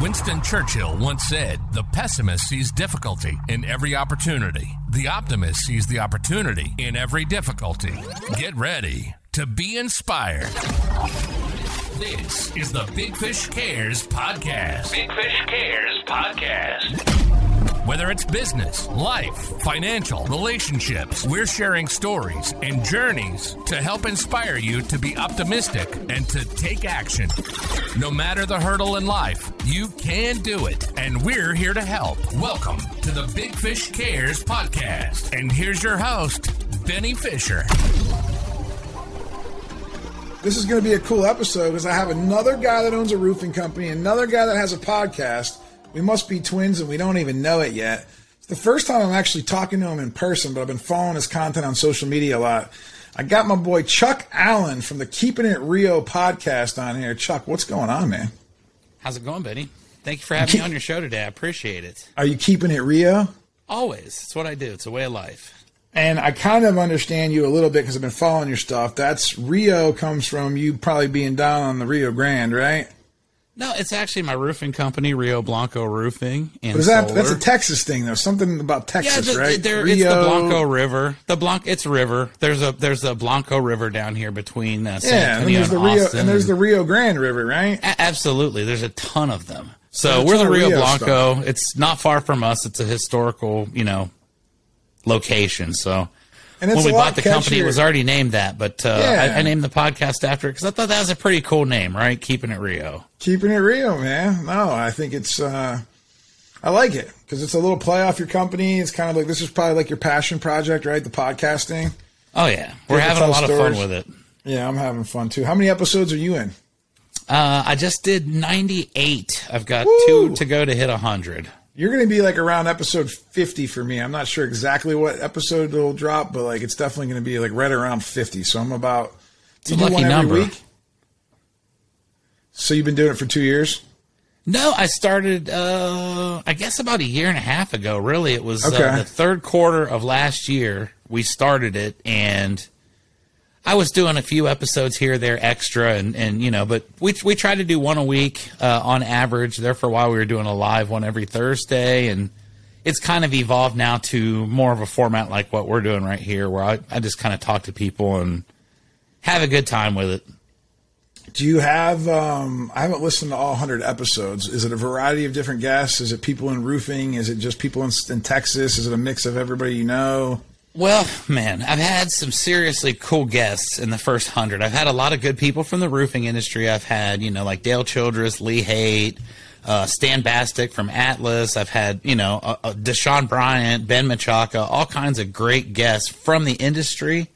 Winston Churchill once said, The pessimist sees difficulty in every opportunity. The optimist sees the opportunity in every difficulty. Get ready to be inspired. This is the Big Fish Cares Podcast. Big Fish Cares Podcast. Whether it's business, life, financial, relationships, we're sharing stories and journeys to help inspire you to be optimistic and to take action. No matter the hurdle in life, you can do it, and we're here to help. Welcome to the Big Fish Cares podcast. And here's your host, Benny Fisher. This is going to be a cool episode because I have another guy that owns a roofing company, another guy that has a podcast. We must be twins and we don't even know it yet. It's the first time I'm actually talking to him in person, but I've been following his content on social media a lot. I got my boy Chuck Allen from the Keeping It Rio podcast on here. Chuck, what's going on, man? How's it going, Benny? Thank you for having me on your show today. I appreciate it. Are you keeping it Rio? Always. It's what I do. It's a way of life. And I kind of understand you a little bit because I've been following your stuff. That's Rio comes from you probably being down on the Rio Grande, right? No, it's actually my roofing company, Rio Blanco Roofing. And is that that's a Texas thing though? Something about yeah, Texas, the, right? there, it's the Blanco River. The Blanc, it's a river. There's a there's a Blanco River down here between uh, San Yeah, and Antonio there's the and Rio Austin. and there's the Rio Grande River, right? A- absolutely. There's a ton of them. So we're the Rio, Rio Blanco. It's not far from us. It's a historical, you know, location. So And it's when we bought the company, it was already named that. But uh, Yeah. I, I named the podcast after it because I thought that was a pretty cool name, right? Keeping it Rio. keeping it real, man. No, I think it's uh I like it because it's a little play off your company. It's kind of like this is probably like your passion project, right? The podcasting. Oh yeah, we're Yeah, having a lot of fun with it. Yeah, I'm having fun too. How many episodes are you in? Uh, I just did 98. I've got Woo! two to go to hit 100. You're going to be like around episode 50 for me. I'm not sure exactly what episode it'll drop, but like it's definitely going to be like right around 50. So I'm about. It's a lucky number. So you've been doing it for two years. No, I started, uh, I guess about a year and a half ago. Really, it was Okay. uh, the third quarter of last year. We started it, and I was doing a few episodes here, there, extra, and, and you know, but we we try to do one a week uh, on average. There for a while, we were doing a live one every Thursday, and it's kind of evolved now to more of a format like what we're doing right here, where I, I just kind of talk to people and have a good time with it. Do you have? Um, I haven't listened to all 100 episodes. Is it a variety of different guests? Is it people in roofing? Is it just people in, in Texas? Is it a mix of everybody you know? Well, man, I've had some seriously cool guests in the first hundred. I've had a lot of good people from the roofing industry. I've had, you know, like Dale Childress, Lee Haight, uh, Stan Bastick from Atlas. I've had, you know, uh, uh, Deshaun Bryant, Ben Machaca, all kinds of great guests from the industry.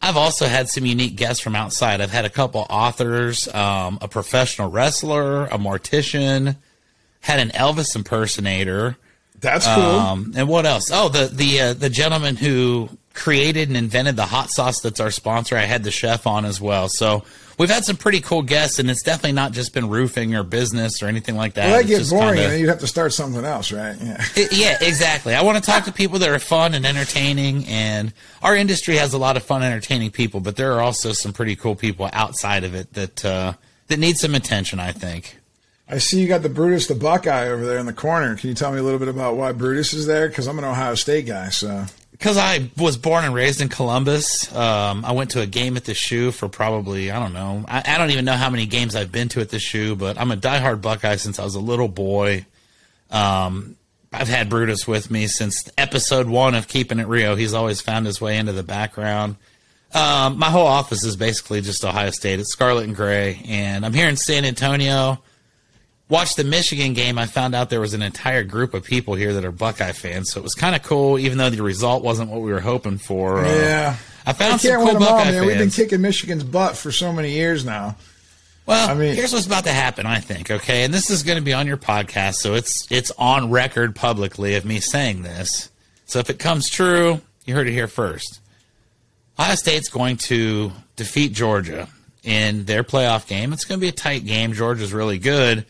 I've also had some unique guests from outside. I've had a couple authors, um, a professional wrestler, a mortician, had an Elvis impersonator. That's cool. Um, and what else? Oh, the the uh, the gentleman who created and invented the hot sauce that's our sponsor. I had the chef on as well. So we've had some pretty cool guests, and it's definitely not just been roofing or business or anything like that. well, that gets boring, kinda- and you'd have to start something else, right? Yeah. it- yeah, exactly. I want to talk to people that are fun and entertaining, and our industry has a lot of fun, entertaining people, but there are also some pretty cool people outside of it that uh, that need some attention. I think. I see you got the Brutus the Buckeye over there in the corner. Can you tell me a little bit about why Brutus is there? Because I'm an Ohio State guy, so Because I was born and raised in Columbus, um, I went to a game at the shoe for probably, I don't know, I, I don't even know how many games I've been to at the shoe, but I'm a diehard Buckeye since I was a little boy. Um, I've had Brutus with me since episode one of Keeping It Rio. He's always found his way into the background. Um, my whole office is basically just Ohio State. It's Scarlet and Gray, and I'm here in San Antonio. Watched the Michigan game. I found out there was an entire group of people here that are Buckeye fans, so it was kind of cool, even though the result wasn't what we were hoping for. Uh, yeah. I found I some cool them all, Buckeye man. We've been kicking Michigan's butt for so many years now. Well, I mean- here's what's about to happen, I think, okay? And this is going to be on your podcast, so it's it's on record publicly of me saying this. So if it comes true, you heard it here first. Ohio State's going to defeat Georgia in their playoff game. It's going to be a tight game. Georgia's really good.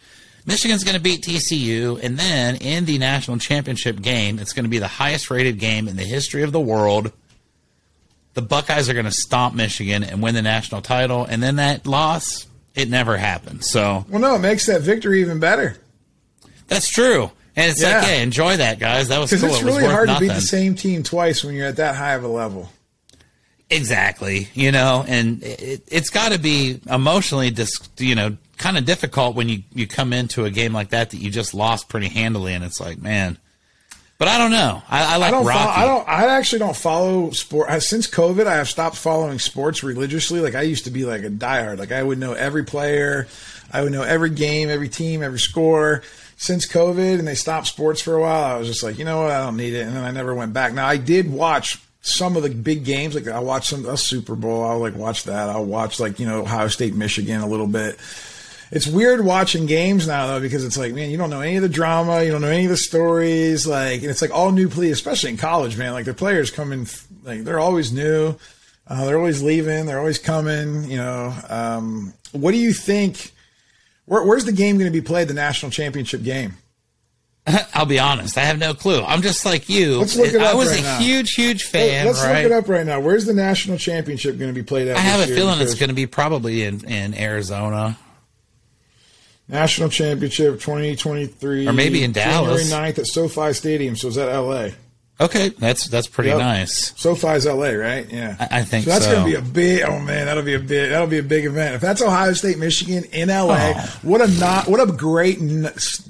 Michigan's going to beat TCU, and then in the national championship game, it's going to be the highest rated game in the history of the world. The Buckeyes are going to stomp Michigan and win the national title, and then that loss, it never happened. So Well, no, it makes that victory even better. That's true. And it's Yeah. like, yeah, enjoy that, guys. That was cool. It's it was really worth hard nothing. to beat the same team twice when you're at that high of a level. Exactly. You know, and it, it's got to be emotionally, dis, you know, kind of difficult when you, you come into a game like that that you just lost pretty handily, and it's like, man. But I don't know. I, I like I don't. Rocky. Follow, I don't. I actually don't follow sport. Uh, since COVID, I have stopped following sports religiously. Like I used to be like a diehard. Like I would know every player, I would know every game, every team, every score. Since COVID and they stopped sports for a while, I was just like, you know what, I don't need it, and then I never went back. Now I did watch some of the big games. Like I watched some a Super Bowl. I'll like watch that. I'll watch like you know Ohio State, Michigan a little bit. It's weird watching games now though because it's like, man, you don't know any of the drama, you don't know any of the stories, like, and it's like all new players, especially in college, man. Like the players coming, like they're always new, uh, they're always leaving, they're always coming. You know, um, what do you think? Where, where's the game going to be played? The national championship game? I'll be honest. I have no clue. I'm just like you. Let's look it up I was right a now. huge, huge fan. Let's right? look it up right now. Where's the national championship going to be played at? I have a feeling it's going to be probably in, in Arizona. National championship 2023, Or maybe in Dallas. January 9th at SoFi Stadium. So is that L.A.? Okay, that's that's pretty Yep. nice. SoFi's LA, right? Yeah, I- I think so. That's so. going to be a big. Oh man, that'll be a big. That'll be a big event. If that's Ohio State, Michigan in LA, Oh. what a not. What a great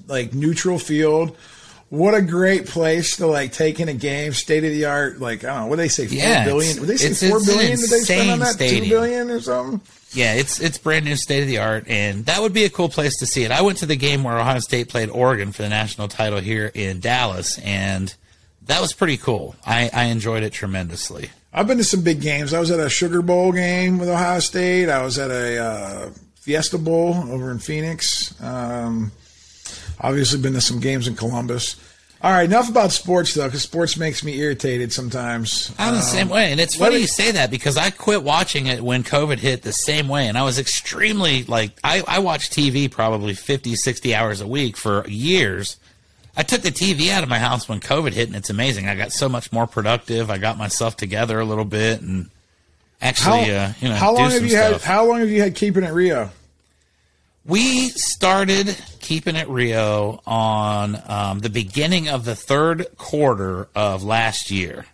like neutral field. What a great place to like take in a game, state of the art. Like I don't know, what do they say? Four Yeah, billion? Would they say it's- four it's billion? Did they spend on that? Two stadium. billion or something? Yeah, it's it's brand new, state of the art, and that would be a cool place to see it. I went to the game where Ohio State played Oregon for the national title here in Dallas, and that was pretty cool. I, I enjoyed it tremendously. I've been to some big games. I was at a Sugar Bowl game with Ohio State. I was at a uh, Fiesta Bowl over in Phoenix. Um, obviously, been to some games in Columbus. All right, enough about sports though, because sports makes me irritated sometimes. I'm the Um, same way, and it's funny you say that because I quit watching it when COVID hit the same way, and I was extremely like I, I watched TV probably 50, 60 hours a week for years. I took the TV out of my house when COVID hit, and it's amazing. I got so much more productive. I got myself together a little bit, and How, actually, uh, you know, how long have you had? How long have you had keeping it Rio? We started keeping it Rio on um, the beginning of the third quarter of last year.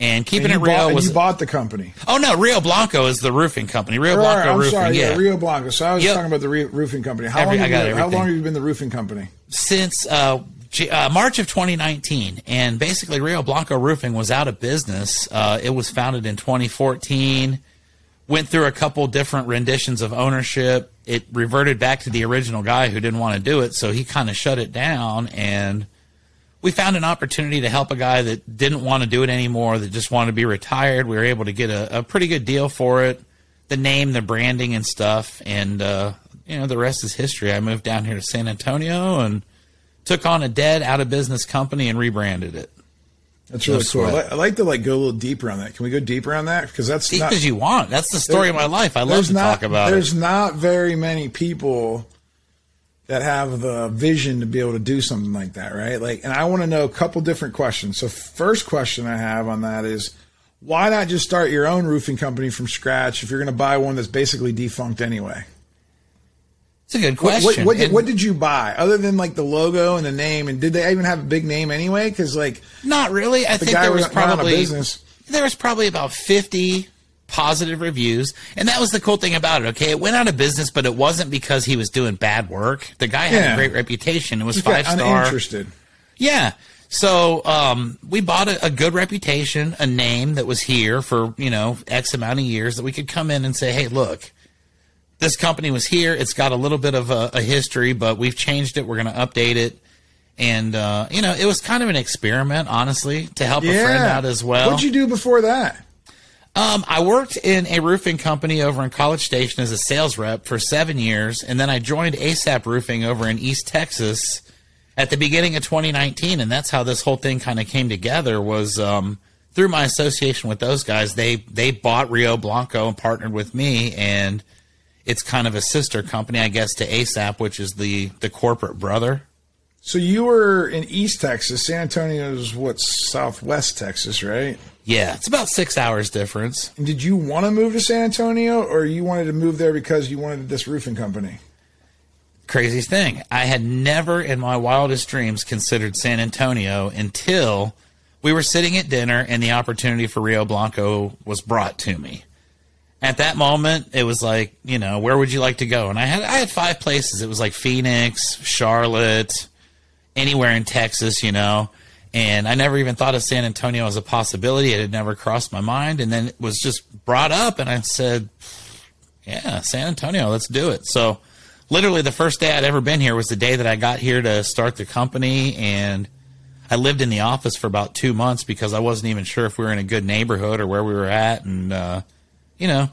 And keeping And it Rio bought, was you bought the company. oh no, Rio Blanco is the roofing company. Rio Or, Blanco I'm Roofing, sorry, yeah. yeah, Rio Blanco. So I was Yep. talking about the roofing company. How Every- long? I Have got you, how long have you been the roofing company? Since uh, uh, March of 2019, and basically Rio Blanco Roofing was out of business. Uh, it was founded in 2014. Went through a couple different renditions of ownership. It reverted back to the original guy who didn't want to do it, so he kind of shut it down and we found an opportunity to help a guy that didn't want to do it anymore, that just wanted to be retired. We were able to get a, a pretty good deal for it, the name, the branding, and stuff. And uh, you know, the rest is history. I moved down here to San Antonio and took on a dead, out of business company and rebranded it. That's really cool. I like, I like to like go a little deeper on that. Can we go deeper on that? Because that's Deep not, as you want. That's the story of my life. I love to not, talk about There's it. not very many people that have the vision to be able to do something like that, right? Like, and I want to know a couple different questions. So, first question I have on that is, why not just start your own roofing company from scratch if you're going to buy one that's basically defunct anyway? It's a good question. what, what, And what did you buy other than like the logo and the name? And did they even have a big name anyway? Because like not really. I the think guy there was of probably business. there was probably about 50 positive reviews and that was the cool thing about it okay it went out of business but it wasn't because he was doing bad work the guy had Yeah. a great reputation it was five star uninterested. yeah so um, we bought a, a good reputation a name that was here for you know x amount of years that we could come in and say hey look this company was here it's got a little bit of a, a history but we've changed it we're going to update it and uh, you know it was kind of an experiment honestly to help a friend out as well What'd you do before that? um, I worked in a roofing company over in College Station as a sales rep for seven years, and then I joined ASAP Roofing over in East Texas at the beginning of 2019, and that's how this whole thing kind of came together. Was um, through my association with those guys. They they bought Rio Blanco and partnered with me, and it's kind of a sister company, I guess, to ASAP, which is the the corporate brother. So you were in East Texas. San Antonio's what Southwest Texas, right? Yeah, it's about six hours difference. And did you want to move to San Antonio, or you wanted to move there because you wanted this roofing company? craziest thing. I had never in my wildest dreams considered San Antonio until we were sitting at dinner and the opportunity for Rio Blanco was brought to me. At that moment, it was like, you know, where would you like to go? And I had I had five places. It was like Phoenix, Charlotte, anywhere in Texas, you know. And I never even thought of San Antonio as a possibility. It had never crossed my mind. And then it was just brought up, and I said, yeah, San Antonio, let's do it. So, literally, the first day I'd ever been here was the day that I got here to start the company. And I lived in the office for about two months because I wasn't even sure if we were in a good neighborhood or where we were at. And, uh, you know,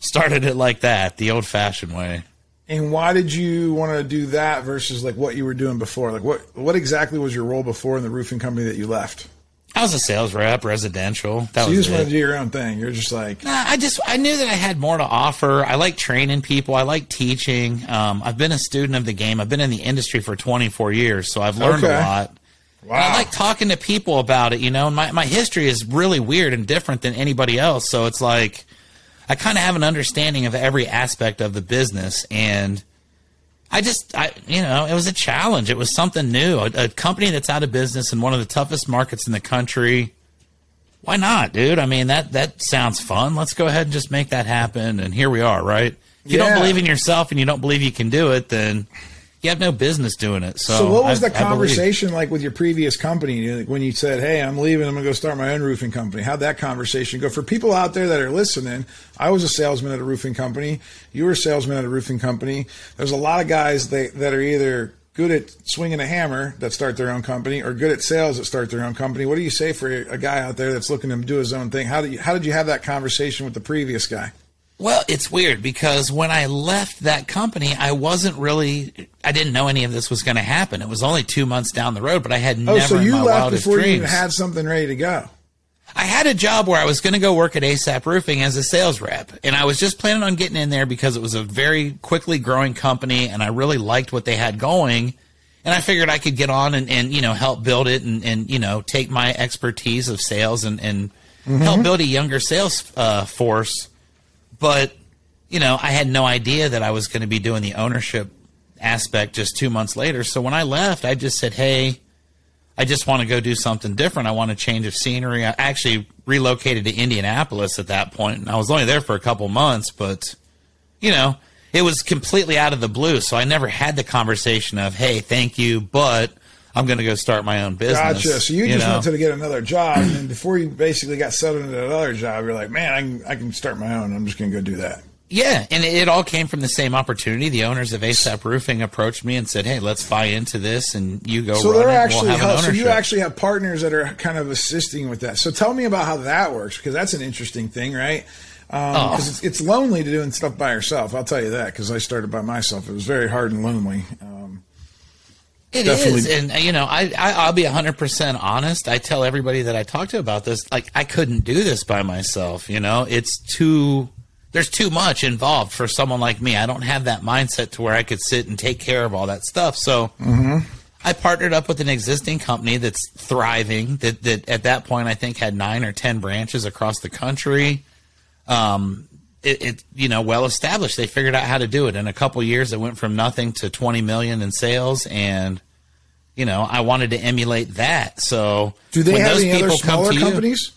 started it like that, the old fashioned way. And why did you want to do that versus like what you were doing before? Like what what exactly was your role before in the roofing company that you left? I was a sales rep, residential. That so was you just wanted to do your own thing. You're just like, Nah, I just I knew that I had more to offer. I like training people. I like teaching. Um, I've been a student of the game. I've been in the industry for 24 years, so I've learned Okay. a lot. wow. I like talking to people about it. You know, and my my history is really weird and different than anybody else. So it's like I kind of have an understanding of every aspect of the business and. I just, I, you know, it was a challenge. It was something new. A, a company that's out of business in one of the toughest markets in the country. Why not, dude? I mean, that that sounds fun. Let's go ahead and just make that happen. And here we are, right? If you Yeah. don't believe in yourself and you don't believe you can do it, then you have no business doing it. So, So what was I- the conversation like with your previous company You know, like when you said, "Hey, I'm leaving. I'm going to go start my own roofing company"? How'd that conversation go? For people out there that are listening, I was a salesman at a roofing company. You were a salesman at a roofing company. There's a lot of guys that that are either good at swinging a hammer that start their own company or good at sales that start their own company. What do you say for a guy out there that's looking to do his own thing? How did you, how did you have that conversation with the previous guy? Well, it's weird because when I left that company, I wasn't really, I didn't know any of this was going to happen. It was only two months down the road, but I had Oh, never so in you my left before dreams. you had something ready to go. I had a job where I was going to go work at ASAP Roofing as a sales rep, and I was just planning on getting in there because it was a very quickly growing company, and I really liked what they had going. And I figured I could get on and, and you know help build it and, and you know take my expertise of sales and, and help build a younger sales uh, force. But you know I had no idea that I was going to be doing the ownership aspect just two months later. So when I left, I just said, "Hey, I just want to go do something different. I want a change of scenery. I actually relocated to Indianapolis at that point, and I was only there for a couple months, but you know, it was completely out of the blue. So I never had the conversation of, "Hey, thank you, but I'm going to go start my own business." Gotcha. So you, just know? wanted to get another job, and then before you basically got settled into another job, you're like, man, I can, I can start my own. I'm just going to go do that. Yeah, and it, it all came from the same opportunity. The owners of ASAP Roofing approached me and said, "Hey, let's buy into this, and you go So they're actually we'll have an help, so you actually have partners that are kind of assisting with that. So tell me about how that works because that's an interesting thing, right? Because Oh. it's, it's lonely to doing stuff by yourself. I'll tell you that because I started by myself. It was very hard and lonely. Um, It Definitely. is, and uh, you know, I, I I'll be hundred percent honest. I tell everybody that I talk to about this, like I couldn't do this by myself. You know, it's too. There's too much involved for someone like me. I don't have that mindset to where I could sit and take care of all that stuff. So I partnered up with an existing company that's thriving. That that at that point I think had nine or ten branches across the country. Um, it, it you know well established. They figured out how to do it in a couple years. It went from nothing to twenty million in sales, and you know I wanted to emulate that. So do they when have those any other smaller you- companies?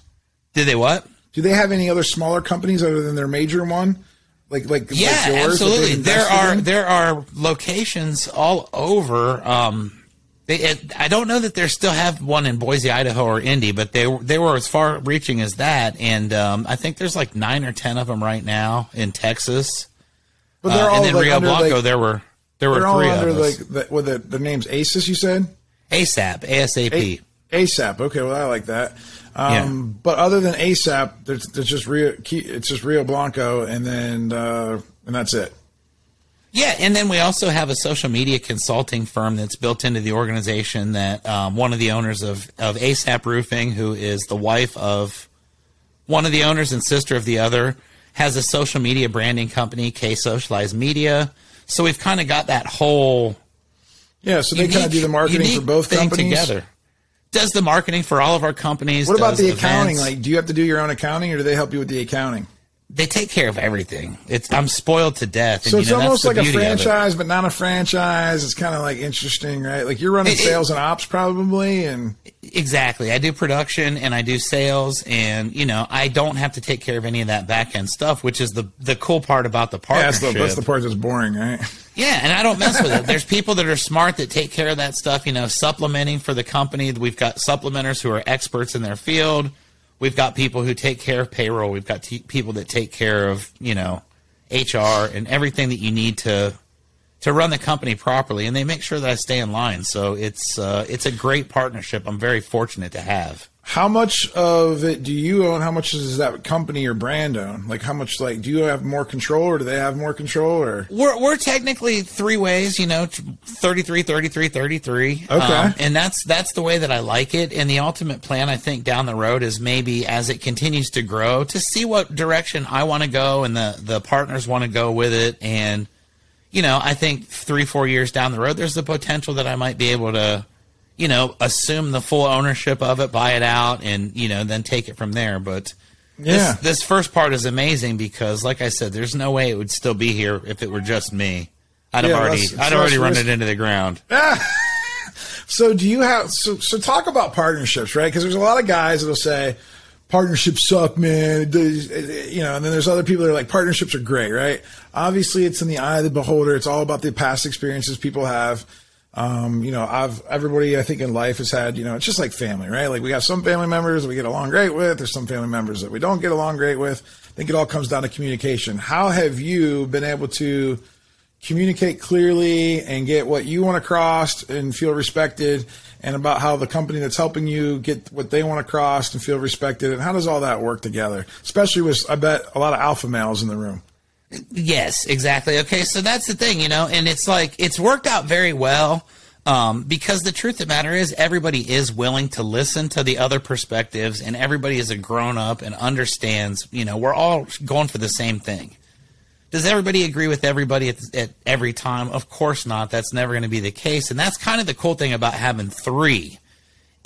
do they what? Do they have any other smaller companies other than their major one? Like like Yeah, like yours absolutely. There are in? there are locations all over. Um, they, it, I don't know that they still have one in Boise, Idaho, or Indy, but they were they were as far reaching as that, and um, I think there's like nine or ten of them right now in Texas. but they're Uh, all and then like Rio Blanco, like, there were there were they're all three under of us. like the, with the the names ASIS. You said. ASAP, ASAP. ASAP. Okay, well, I like that. Um, But other than ASAP, there's, there's just Rio. It's just Rio Blanco, and then uh, and that's it. Yeah, and then we also have a social media consulting firm that's built into the organization that um, one of the owners of, of ASAP Roofing, who is the wife of one of the owners and sister of the other, has a social media branding company, K Socialized Media. So we've kind of got that whole Yeah, so they kind of do the marketing for both thing together. Does the marketing for all of our companies. What about the accounting? events. Like, do you have to do your own accounting, or do they help you with the accounting? They take care of everything. It's I'm spoiled to death. So it's you know, almost like a it. franchise, but not a franchise. It's kind of like interesting, right? Like you're running It- it- sales and ops probably, and Exactly. I do production and I do sales, and you know I don't have to take care of any of that back end stuff, which is the the cool part about the yeah, that's partnership. the, that's the part that's boring, right? Yeah, and I don't mess with it. There's people that are smart that take care of that stuff, you know, supplementing for the company. We've got supplementers who are experts in their field. We've got people who take care of payroll. We've got t- people that take care of, you know, HR and everything that you need to to run the company properly and they make sure that I stay in line. So it's uh, it's a great partnership. I'm very fortunate to have. How much of it do you own? How much does that company or brand own? Like how much? Like do you have more control, or do they have more control? Or We're, we're technically three ways, you know, t- 33, 33, 33. Okay. Um, and that's, that's the way that I like it. And the ultimate plan, I think, down the road is maybe as it continues to grow to see what direction I want to go and the, the partners want to go with it. And, you know, I think three, four years down the road, there's the potential that I might be able to, you know, assume the full ownership of it, buy it out, and, you know, then take it from there. But, Yeah. this, this first part is amazing because, like I said, there's no way it would still be here if it were just me. I'd have already, I'd already run it into the ground. so do you have? So so talk about partnerships, right? Because there's a lot of guys that'll say partnerships suck, man. It does- it- You know, and then there's other people that are like partnerships are great, right? Obviously, it's in the eye of the beholder. It's all about the past experiences people have. Um, you know, I've everybody I think in life has had, you know, it's just like family, right? Like we got some family members that we get along great with. There's some family members that we don't get along great with. I think it all comes down to communication. How have you been able to communicate clearly and get what you want across and feel respected and about how the company that's helping you get what they want across and feel respected and how does all that work together especially with i bet a lot of alpha males in the room Yes, exactly. Okay, so that's the thing, you know, and it's like it's worked out very well um, because the truth of the matter is everybody is willing to listen to the other perspectives, and everybody is a grown up and understands. You know, we're all going for the same thing. Does everybody agree with everybody at, at every time? Of course not. That's never going to be the case, and that's kind of the cool thing about having three.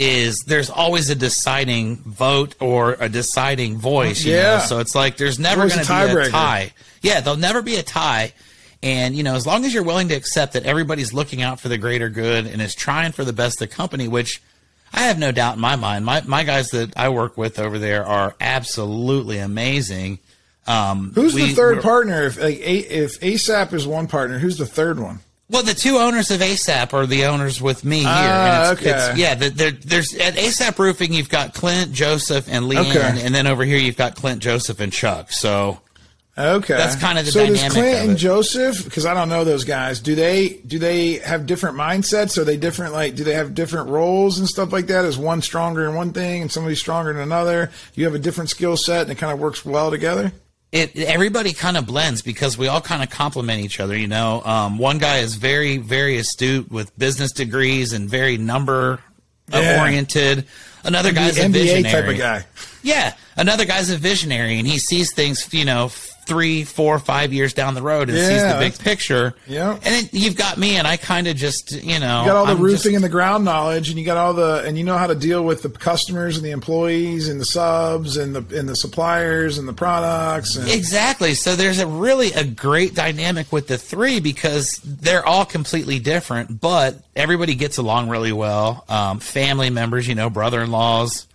Is there's always a deciding vote or a deciding voice, you Yeah. know? So it's like there's never going to be a tie. Yeah, there'll never be a tie. And, you know, as long as you're willing to accept that everybody's looking out for the greater good and is trying for the best of the company, which I have no doubt in my mind. My, my guys that I work with over there are absolutely amazing. Um, who's the 3rd partner if like, A- if asap is one partner who's the third one Well, the two owners of ASAP are the owners with me here. And it's, ah, okay. it's, yeah, the, there, there's at ASAP Roofing, you've got Clint, Joseph, and Leanne, Okay. and then over here you've got Clint, Joseph, and Chuck. So okay That's kind of the so does dynamic clint of and joseph because i don't know those guys do they do they have different mindsets are they different like do they have different roles and stuff like that is one stronger in one thing and somebody stronger in another you have a different skill set and it kind of works well together it everybody kind of blends because we all kind of complement each other. You know, um, one guy is very very astute with business degrees and very number Yeah. oriented. Another guy's a NBA visionary. type of guy. Yeah, another guy's a visionary, and he sees things, you know, three, four, five years down the road, and sees the big picture. Yeah. and then you've got me, and I kind of just, you know, You got all the I'm roofing just- and the ground knowledge, and you got all the, and you know how to deal with the customers and the employees and the subs and the and the suppliers and the products. And, Exactly. So there's a really a great dynamic with the three because they're all completely different, but everybody gets along really well. Um, family members, you know, brother-in-laws,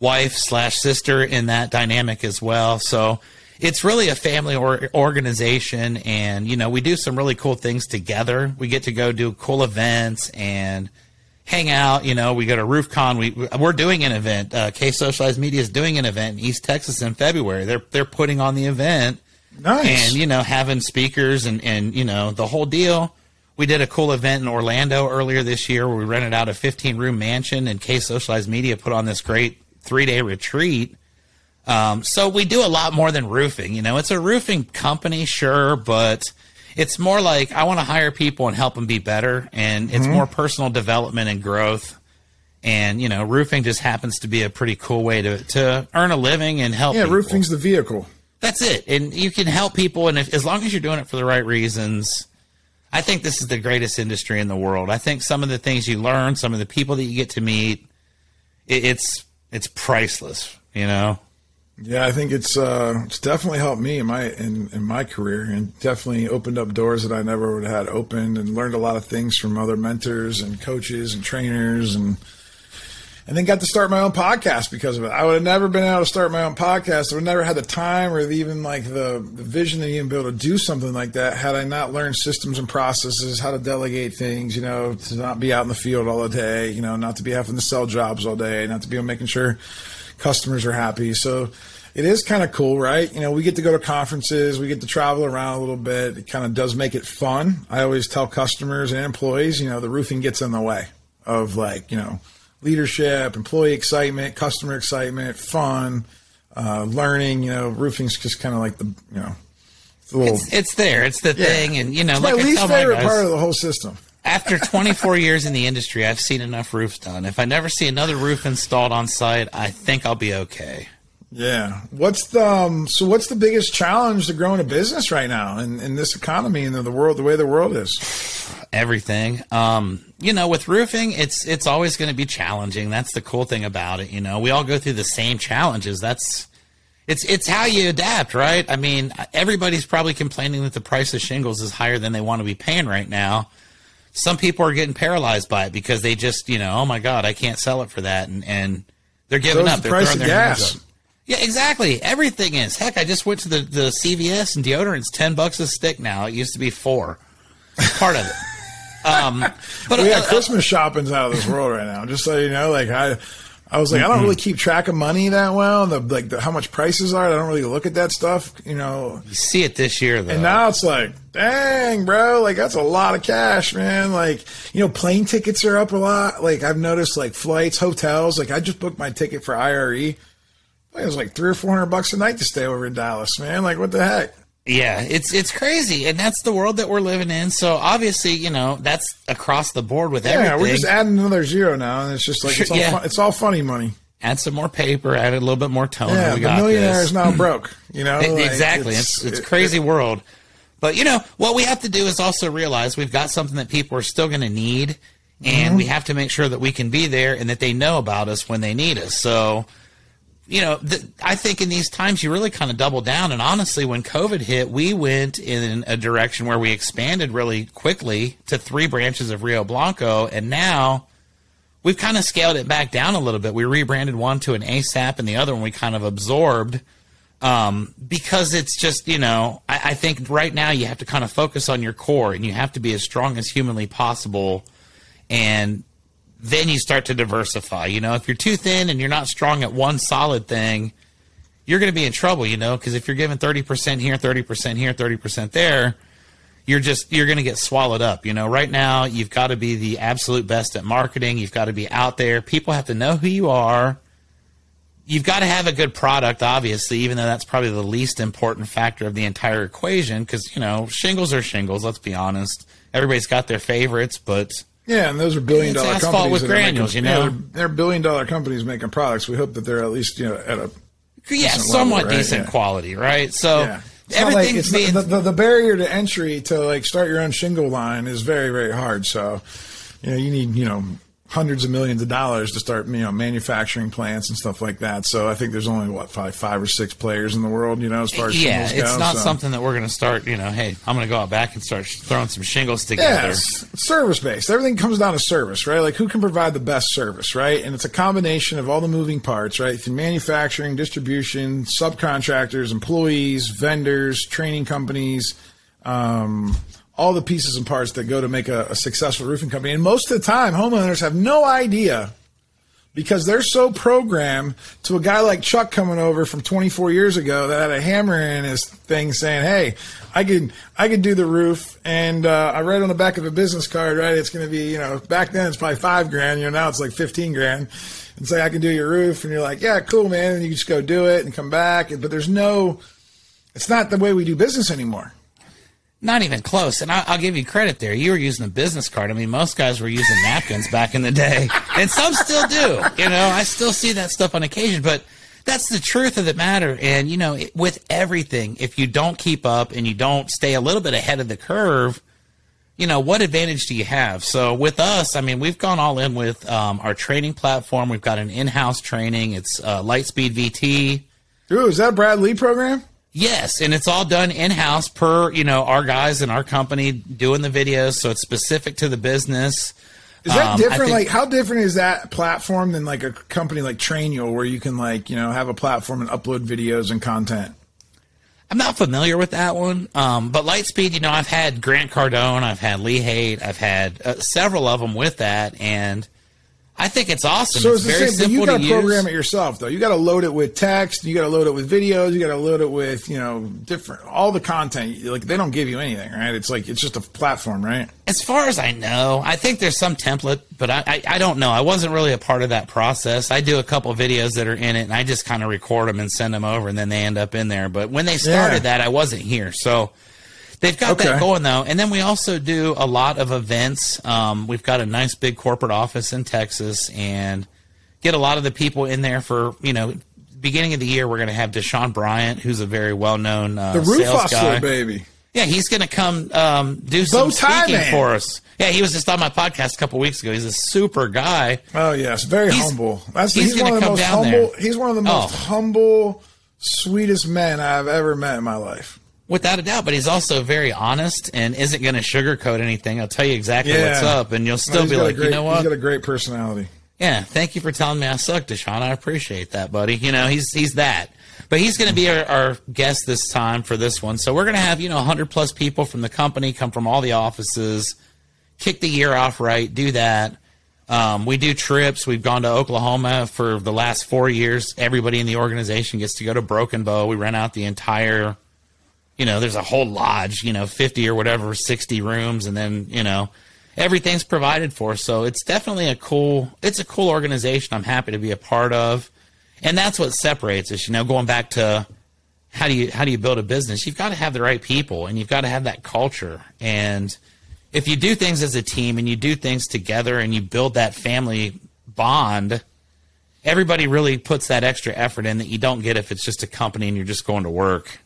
wife slash sister in that dynamic as well. So it's really a family or organization, and you know, we do some really cool things together. We get to go do cool events and hang out. You know, we go to RoofCon. We we're doing an event. Uh, K Socialized Media is doing an event in East Texas in February. They're they're putting on the event nice. and you know having speakers and and you know the whole deal. We did a cool event in Orlando earlier this year where we rented out a 15 room mansion and K Socialized Media put on this great three day retreat. Um, so we do a lot more than roofing. You know, it's a roofing company, sure, but it's more like I want to hire people and help them be better, and it's more personal development and growth. And you know, roofing just happens to be a pretty cool way to to earn a living and help. yeah, people. roofing's the vehicle. That's it, and you can help people, and if, as long as you're doing it for the right reasons, I think this is the greatest industry in the world. I think some of the things you learn, some of the people that you get to meet, it, it's it's priceless. You know. Yeah, I think it's uh, it's definitely helped me in my in, in my career, and definitely opened up doors that I never would have had opened, and learned a lot of things from other mentors and coaches and trainers, and and then got to start my own podcast because of it. I would have never been able to start my own podcast. I would never had the time or even like the, the vision to even be able to do something like that had I not learned systems and processes, how to delegate things, you know, to not be out in the field all the day, you know, not to be having to sell jobs all day, not to be making sure customers are happy. So it is kind of cool, right? You know, we get to go to conferences, we get to travel around a little bit. It kind of does make it fun. I always tell customers and employees, you know, the roofing gets in the way of like, you know, leadership, employee excitement, customer excitement, fun, uh, learning. You know, roofing's just kind of like the you know, the little, it's, it's, there, it's the yeah. thing, and you know, it's like my least favorite part of the whole system. After 24 years in the industry, I've seen enough roofs done. If I never see another roof installed on site, I think I'll be okay. Yeah. What's the um, so? What's the biggest challenge to growing a business right now in, in this economy and the world, the way the world is? Everything. Um, you know, with roofing, it's it's always going to be challenging. That's the cool thing about it. You know, we all go through the same challenges. That's it's it's how you adapt, right? I mean, everybody's probably complaining that the price of shingles is higher than they want to be paying right now. Some people are getting paralyzed by it because they just, you know, oh my god, I can't sell it for that, and and they're giving up. The they're price of gas. Yeah, exactly. Everything is. Heck, I just went to the, the CVS and deodorant's ten bucks a stick now. It used to be four. Part of it. Um, but yeah, uh, Christmas shopping's out of this world right now. Just so you know, like I, I was like, mm-hmm. I don't really keep track of money that well. The like the, how much prices are. I don't really look at that stuff. You know, you see it this year though, and now it's like, dang, bro, like that's a lot of cash, man. Like you know, plane tickets are up a lot. Like I've noticed, like flights, hotels. Like I just booked my ticket for IRE it was like three or four hundred bucks a night to stay over in Dallas, man. Like, what the heck? Yeah, it's it's crazy, and that's the world that we're living in. So obviously, you know, that's across the board with yeah, everything. Yeah, we're just adding another zero now, and it's just like it's all, yeah. fun, it's all funny money. Add some more paper, add a little bit more tone. Yeah, the millionaire is now broke. You know, like, exactly. It's it's, it's crazy it, world. But you know what we have to do is also realize we've got something that people are still going to need, and mm-hmm. we have to make sure that we can be there and that they know about us when they need us. So you know, I think in these times you really kind of double down. And honestly, when COVID hit, we went in a direction where we expanded really quickly to three branches of Rio Blanco, and now we've kind of scaled it back down a little bit. We rebranded one to an ASAP, and the other one we kind of absorbed um, because it's just you know I, I think right now you have to kind of focus on your core, and you have to be as strong as humanly possible. And then you start to diversify. You know, if you're too thin and you're not strong at one solid thing, you're going to be in trouble, you know, because if you're giving 30% here, 30% here, 30% there, you're just you're going to get swallowed up, you know. Right now, you've got to be the absolute best at marketing. You've got to be out there. People have to know who you are. You've got to have a good product, obviously, even though that's probably the least important factor of the entire equation because, you know, shingles are shingles, let's be honest. Everybody's got their favorites, but yeah, and those are billion dollar it's companies. with granules, making, you know. they're, they're, billion dollar companies making products. We hope that they're at least you know at a yeah somewhat level, right? decent yeah. quality, right? So yeah. everything's like, being the, the barrier to entry to like start your own shingle line is very very hard. So you know you need you know hundreds of millions of dollars to start, you know, manufacturing plants and stuff like that. So I think there's only what five, five or six players in the world, you know, as far as yeah, it's go, not so. something that we're going to start. You know, hey, I'm going to go out back and start throwing some shingles together. Yeah, service based. Everything comes down to service, right? Like who can provide the best service, right? And it's a combination of all the moving parts, right? Through manufacturing, distribution, subcontractors, employees, vendors, training companies. Um, all the pieces and parts that go to make a, a successful roofing company. And most of the time, homeowners have no idea because they're so programmed to a guy like Chuck coming over from 24 years ago that had a hammer in his thing saying, "Hey, I can I can do the roof." And uh, I write on the back of a business card, right? It's going to be, you know, back then it's probably five grand. You know, now it's like 15 grand. And say, "I can do your roof," and you're like, "Yeah, cool, man." And you just go do it and come back. But there's no, it's not the way we do business anymore. Not even close. And I, will give you credit there. You were using a business card. I mean, most guys were using napkins back in the day, and some still do. You know, I still see that stuff on occasion, but that's the truth of the matter. And, you know, with everything, if you don't keep up and you don't stay a little bit ahead of the curve, you know, what advantage do you have? So with us, I mean, we've gone all in with um, our training platform. We've got an in house training, it's uh, Lightspeed VT. Ooh, is that Brad Lea program? Yes, and it's all done in house per you know our guys in our company doing the videos, so it's specific to the business. Is that um, different? Think, like, how different is that platform than like a company like Trainual, where you can like you know have a platform and upload videos and content? I'm not familiar with that one, um, but Lightspeed, you know, I've had Grant Cardone, I've had Lee Haight, I've had uh, several of them with that, and I think it's awesome. So it's, it's very same, you got to program it yourself, though. You got to load it with text. You got to load it with videos. You got to load it with you know different all the content. Like they don't give you anything, right? It's like it's just a platform, right? As far as I know, I think there's some template, but I I, I don't know. I wasn't really a part of that process. I do a couple videos that are in it, and I just kind of record them and send them over, and then they end up in there. But when they started yeah. that, I wasn't here, so They've got okay. that going though, and then we also do a lot of events. Um, we've got a nice big corporate office in Texas, and get a lot of the people in there for you know. Beginning of the year, we're going to have Deshaun Bryant, who's a very well-known uh, the roof sales guy. baby. Yeah, he's going to come um, do some speaking man. for us. Yeah, he was just on my podcast a couple weeks ago. He's a super guy. Oh yes, very he's, humble. That's he's, he's one of the most humble. There. He's one of the most oh. humble, sweetest men I've ever met in my life. Without a doubt, but he's also very honest and isn't going to sugarcoat anything. I'll tell you exactly yeah. what's up, and you'll still be like, great, you know what? He's got a great personality. Yeah, thank you for telling me I suck, Deshaun. I appreciate that, buddy. You know, he's he's that. But he's going to be our, our, guest this time for this one. So we're going to have you know 100 plus people from the company come from all the offices, kick the year off right, do that. Um, we do trips. We've gone to Oklahoma for the last four years. Everybody in the organization gets to go to Broken Bow. We rent out the entire you know, there's a whole lodge, you know, 50 or whatever, 60 rooms, and then, you know, everything's provided for. So it's definitely a cool, it's a cool organization I'm happy to be a part of. And that's what separates us, you know, going back to how do you, how do you build a business? You've got to have the right people and you've got to have that culture. And if you do things as a team and you do things together and you build that family bond, everybody really puts that extra effort in that you don't get if it's just a company and you're just going to work.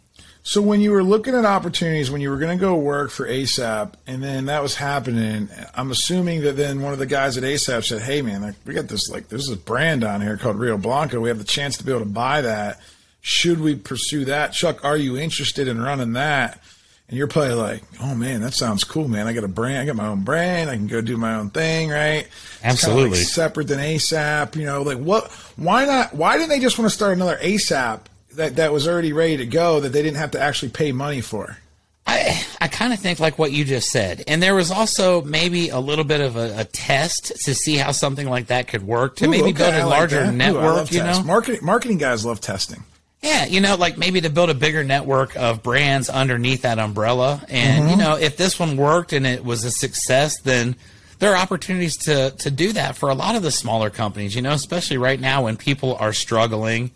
So when you were looking at opportunities, when you were going to go work for ASAP, and then that was happening, I'm assuming that then one of the guys at ASAP said, "Hey, man, like, we got this like there's a brand on here called Rio Blanco. We have the chance to be able to buy that. Should we pursue that? Chuck, are you interested in running that?" And you're probably like, "Oh man, that sounds cool, man. I got a brand. I got my own brand. I can go do my own thing, right? Absolutely, like separate than ASAP. You know, like what? Why not? Why didn't they just want to start another ASAP?" That that was already ready to go that they didn't have to actually pay money for. I I kind of think like what you just said, and there was also maybe a little bit of a, a test to see how something like that could work to Ooh, maybe okay, build a larger like network. Ooh, you know, marketing marketing guys love testing. Yeah, you know, like maybe to build a bigger network of brands underneath that umbrella, and mm-hmm. you know, if this one worked and it was a success, then there are opportunities to to do that for a lot of the smaller companies. You know, especially right now when people are struggling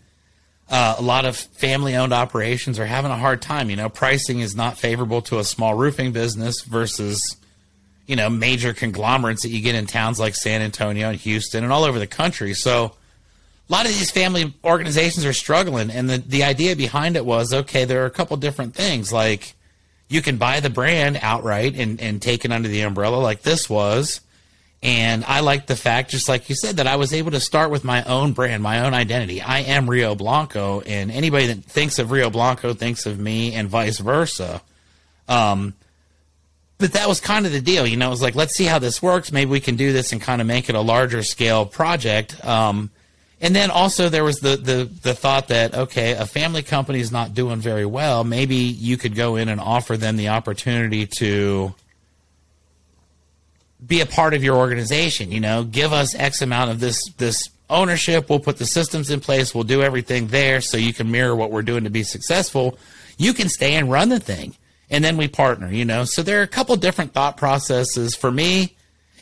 uh, a lot of family owned operations are having a hard time. You know, pricing is not favorable to a small roofing business versus, you know, major conglomerates that you get in towns like San Antonio and Houston and all over the country. So a lot of these family organizations are struggling. And the, the idea behind it was okay, there are a couple different things. Like you can buy the brand outright and, and take it under the umbrella, like this was and I like the fact, just like you said, that I was able to start with my own brand, my own identity. I am Rio Blanco, and anybody that thinks of Rio Blanco thinks of me, and vice versa. Um, but that was kind of the deal, you know. It was like, let's see how this works. Maybe we can do this and kind of make it a larger scale project. Um, and then also there was the, the the thought that okay, a family company is not doing very well. Maybe you could go in and offer them the opportunity to be a part of your organization. You know, give us X amount of this this ownership. We'll put the systems in place. We'll do everything there so you can mirror what we're doing to be successful. You can stay and run the thing, and then we partner. You know, so there are a couple different thought processes. For me,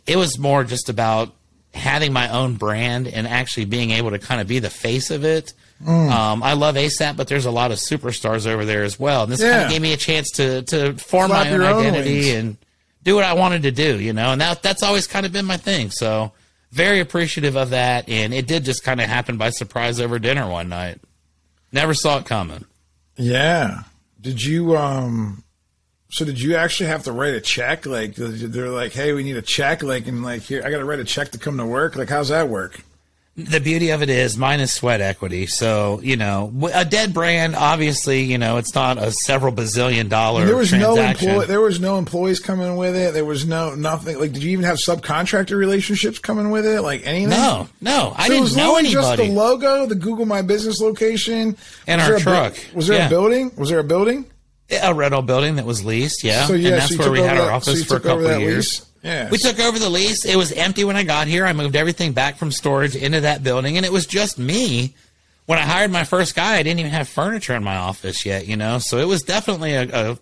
it was more just about having my own brand and actually being able to kind of be the face of it. Mm. Um, I love ASAP, but there's a lot of superstars over there as well. And this yeah. kind of gave me a chance to to form Flap my own identity own and do what I wanted to do, you know, and that that's always kind of been my thing. So very appreciative of that, and it did just kind of happen by surprise over dinner one night. Never saw it coming. Yeah. Did you um? So did you actually have to write a check? Like they're like, hey, we need a check. Like and like here, I got to write a check to come to work. Like how's that work? The beauty of it is mine is sweat equity. So, you know, a dead brand, obviously, you know, it's not a several bazillion dollar there was no employee. There was no employees coming with it. There was no nothing. Like, did you even have subcontractor relationships coming with it? Like anything? no, no, I So it was didn't know literally just anybody. the logo, the Google My Business location, And Was our there a bu- truck. was there Yeah. a building? Was there a building? a rental building that was leased, yeah. So yeah, and that's so where we had over our office so for a couple of years. lease? Yeah. We took over the lease. It was empty when I got here. I moved everything back from storage into that building, and it was just me. When I hired my first guy, I didn't even have furniture in my office yet, you know. So it was definitely a, a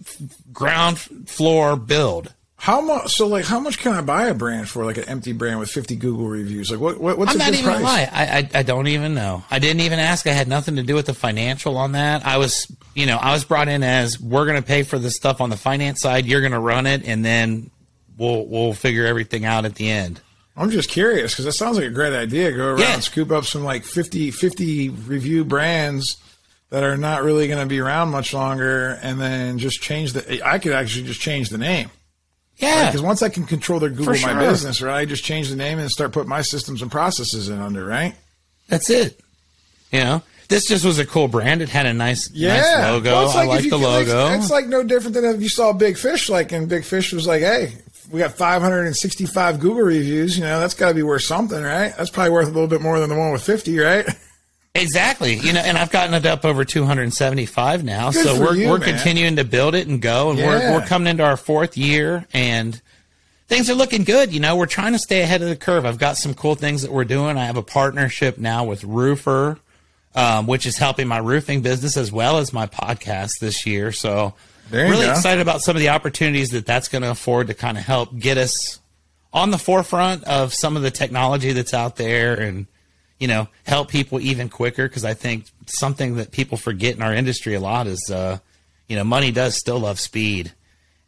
ground floor build. How much? So like, how much can I buy a brand for? Like an empty brand with fifty Google reviews? Like, what? what what's I'm a not good even price? lie. I, I I don't even know. I didn't even ask. I had nothing to do with the financial on that. I was, you know, I was brought in as we're gonna pay for this stuff on the finance side. You're gonna run it, and then we'll we'll figure everything out at the end. I'm just curious because that sounds like a great idea. Go around, Yeah. scoop up some like 50, 50 review brands that are not really going to be around much longer, and then just change the. I could actually just change the name Yeah, because once I can control their Google For My. Business, right? I just change the name and start putting my systems and processes in under, right? that's it. You know, this just was a cool brand. It had a nice, nice logo. Well, it's I like the can- like, logo. It's like no different than if you saw Big Fish, like, and Big Fish was like, "Hey, we got 565 Google reviews. You know, that's got to be worth something, right? That's probably worth a little bit more than the one with 50, right?" Exactly. You know, and I've gotten it up over 275 now. Good so we're you, we're man. continuing to build it and go and Yeah. we're we're coming into our fourth year and things are looking good. You know, we're trying to stay ahead of the curve. I've got some cool things that we're doing. I have a partnership now with Roofr, um, which is helping my roofing business as well as my podcast this year. So really go. excited about some of the opportunities that that's going to afford to kind of help get us on the forefront of some of the technology that's out there and you know help people even quicker because i think something that people forget in our industry a lot is uh, you know money does still love speed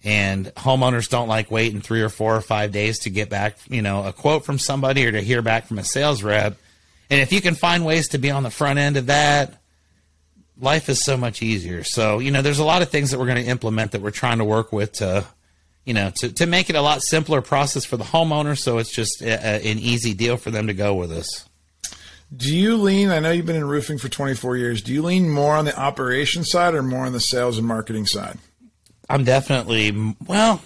and homeowners don't like waiting three or four or five days to get back you know a quote from somebody or to hear back from a sales rep and if you can find ways to be on the front end of that life is so much easier so you know there's a lot of things that we're going to implement that we're trying to work with to you know, to, to make it a lot simpler process for the homeowner, so it's just a, a, an easy deal for them to go with us. Do you lean? I know you've been in roofing for 24 years. Do you lean more on the operation side or more on the sales and marketing side? I'm definitely well.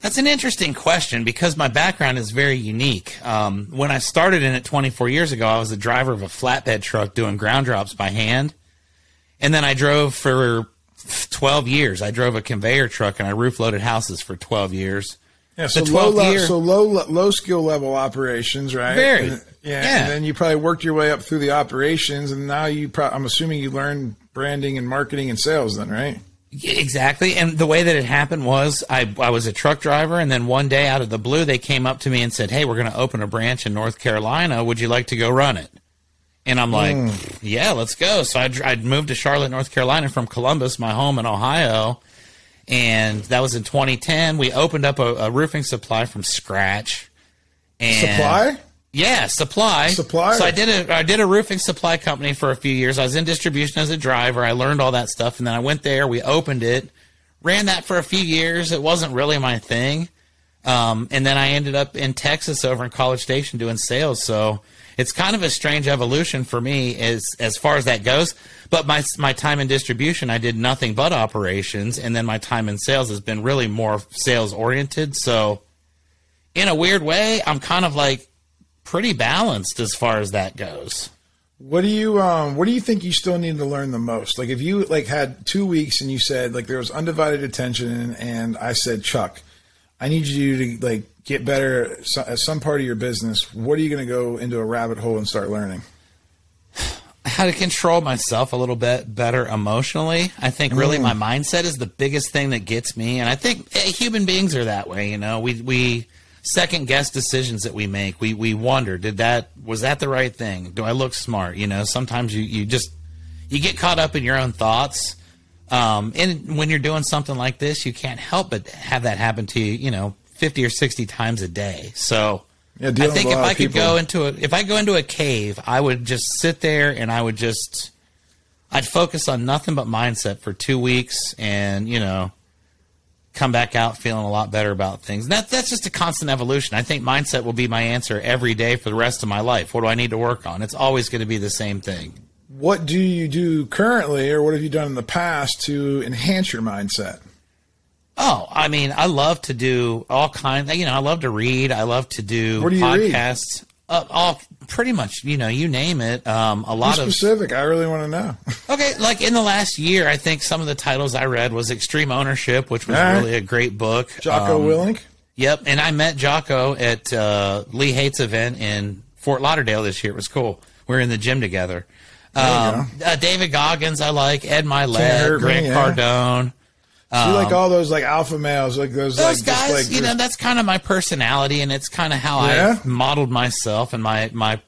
That's an interesting question because my background is very unique. Um, when I started in it 24 years ago, I was a driver of a flatbed truck doing ground drops by hand, and then I drove for 12 years. I drove a conveyor truck and I roof loaded houses for 12 years. Yeah, so low, 12th year- so low, low skill level operations, right? Very. And- yeah, Yeah. and then you probably worked your way up through the operations, and now you. Pro- I'm assuming you learned branding and marketing and sales, then, right? Exactly. And the way that it happened was I, I was a truck driver, and then one day out of the blue, they came up to me and said, Hey, we're going to open a branch in North Carolina. Would you like to go run it? And I'm like, hmm. Yeah, let's go. So I'd, I'd moved to Charlotte, North Carolina from Columbus, my home in Ohio. And that was in 2010. We opened up a, a roofing supply from scratch. And Supply. Yeah, supply. Supplier. So I did a I did a roofing supply company for a few years. I was in distribution as a driver. I learned all that stuff, and then I went there. We opened it, ran that for a few years. It wasn't really my thing, um, and then I ended up in Texas over in College Station doing sales. So it's kind of a strange evolution for me as as far as that goes. But my my time in distribution, I did nothing but operations, and then my time in sales has been really more sales oriented. So in a weird way, I'm kind of like pretty balanced as far as that goes. What do you um what do you think you still need to learn the most? Like if you like had 2 weeks and you said like there was undivided attention and, I said Chuck, I need you to like get better at some part of your business. What are you going to go into a rabbit hole and start learning? How to control myself a little bit better emotionally. I think really my mindset is the biggest thing that gets me, and I think eh, human beings are that way. You know, we we second guess decisions that we make. We we wonder, did that was that the right thing? Do I look smart? You know, sometimes you you just you get caught up in your own thoughts. Um, and when you're doing something like this, you can't help but have that happen to you. You know, fifty or sixty times a day. So. Yeah, I think if I could people. go into a if I go into a cave, I would just sit there and I would just I'd focus on nothing but mindset for two weeks and you know come back out feeling a lot better about things. That that's just a constant evolution. I think mindset will be my answer every day for the rest of my life. What do I need to work on? It's always going to be the same thing. What do you do currently, or what have you done in the past to enhance your mindset? Oh, I mean, I love to do all kinds. You know, I love to read. I love to do, do podcasts. Uh, all pretty much, you know, you name it. Um, a lot Be of specific. I really want to know. Okay, like in the last year, I think some of the titles I read was Extreme Ownership, which was right. really a great book. Jocko Um, Willink. Yep, and I met Jocko at uh, Lee Hates event in Fort Lauderdale this year. It was cool. We are in the gym together. Um, uh, David Goggins, I like Ed Mylett, me, Grant yeah. Cardone. So you like all those like alpha males, like those, um, Those like guys, just like you know, that's kind of my personality, and it's kind of how Yeah? I modeled myself and my my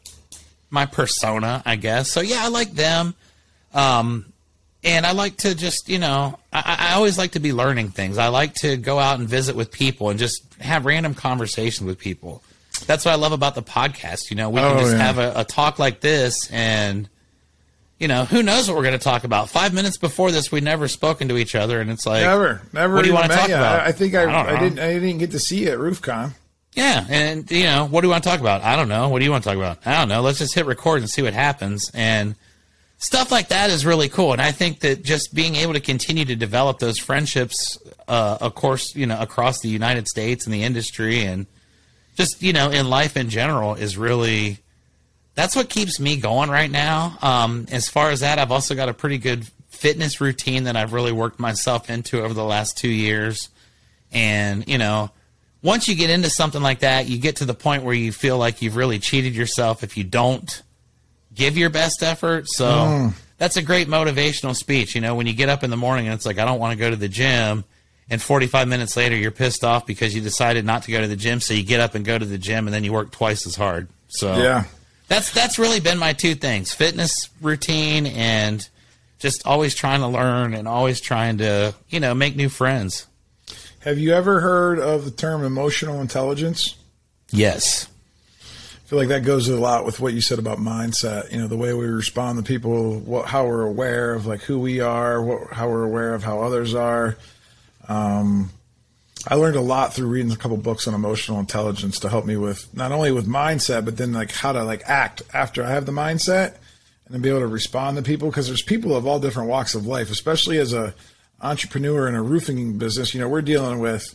my persona, I guess. So yeah, I like them. Um, and I like to just, you know, I, I always like to be learning things. I like to go out and visit with people and just have random conversations with people. That's what I love about the podcast. You know, we can Oh, just yeah. have a, a talk like this and, you know, who knows what we're going to talk about. Five minutes before this, we'd never spoken to each other. And it's like, never, never. What do you want to talk you. about? I, I think I, I I, didn't, I didn't get to see you at RoofCon. Yeah, and you know, what do you want to talk about? I don't know. What do you want to talk about? I don't know. Let's just hit record and see what happens. And stuff like that is really cool. And I think that just being able to continue to develop those friendships, uh, of course, you know, across the United States and the industry, and just you know, in life in general, is really that's what keeps me going right now. Um, as far as that, I've also got a pretty good fitness routine that I've really worked myself into over the last two years. And, you know, once you get into something like that, you get to the point where you feel like you've really cheated yourself if you don't give your best effort. So that's a great motivational speech. You know, when you get up in the morning and it's like, I don't want to go to the gym. And 45 minutes later, you're pissed off because you decided not to go to the gym. So you get up and go to the gym and then you work twice as hard. So Yeah. That's that's really been my two things: fitness routine and just always trying to learn and always trying to you know make new friends. Have you ever heard of the term emotional intelligence? Yes. I feel like that goes a lot with what you said about mindset. You know, the way we respond to people, what, how we're aware of like who we are, what, how we're aware of how others are. Um, I learned a lot through reading a couple books on emotional intelligence to help me with not only with mindset, but then like how to like act after I have the mindset and then be able to respond to people. Because there's people of all different walks of life, especially as a entrepreneur in a roofing business. You know, we're dealing with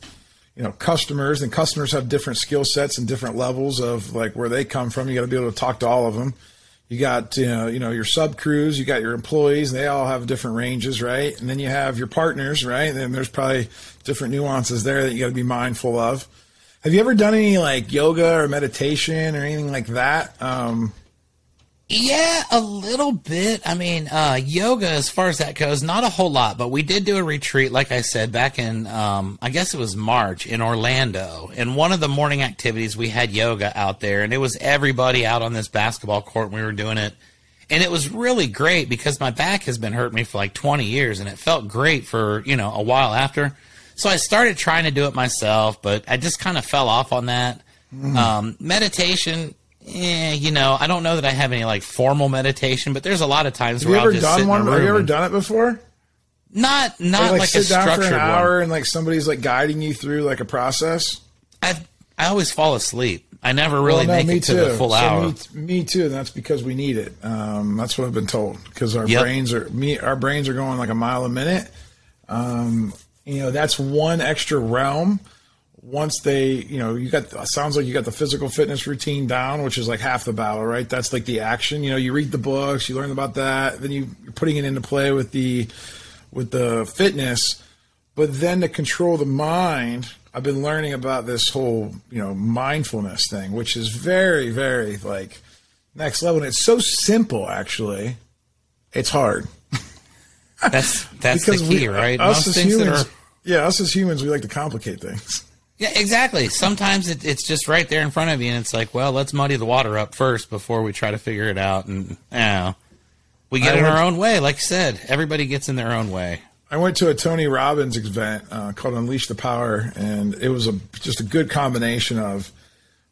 you know customers and customers have different skill sets and different levels of like where they come from. You got to be able to talk to all of them you got you know, you know your sub crews you got your employees they all have different ranges right? And then you have your partners right? And there's probably different nuances there that you got to be mindful of. Have you ever done any like yoga or meditation or anything like that? Um, Yeah, a little bit. I mean, uh, yoga, as far as that goes, not a whole lot, but we did do a retreat, like I said, back in, um, I guess it was March in Orlando. And one of the morning activities, we had yoga out there, and it was everybody out on this basketball court, and we were doing it. And it was really great because my back has been hurting me for like 20 years, and it felt great for, you know, a while after. So I started trying to do it myself, but I just kind of fell off on that. Um, meditation, eh, you know, I don't know that I have any like formal meditation, but there's a lot of times have you where I'll ever just sit done in one a have you ever and- done it before not not like, like, a sit down for structured an hour one. and like somebody's like guiding you through like a process I I always fall asleep. I never really Well, no, make it to the full So hour. Me, me too. And that's because we need it. Um, that's what I've been told. Because our Yep. brains are me. Our brains are going like a mile a minute. Um, you know, that's one extra realm. Once they, you know, you got sounds like you got the physical fitness routine down, which is like half the battle, right? That's like the action. You know, you read the books, you learn about that, then you, you're putting it into play with the with the fitness. But then to control the mind, I've been learning about this whole, you know, mindfulness thing, which is very, very like next level. And it's so simple, actually. It's hard. That's that's the key, right? Us as things that humans, are yeah, us as humans, we like to complicate things. Yeah, exactly. Sometimes it, it's just right there in front of you, and it's like, well, let's muddy the water up first before we try to figure it out. And you know, we get I in went- our own way. Like I said, everybody gets in their own way. I went to a Tony Robbins event uh, called Unleash the Power, and it was a just a good combination of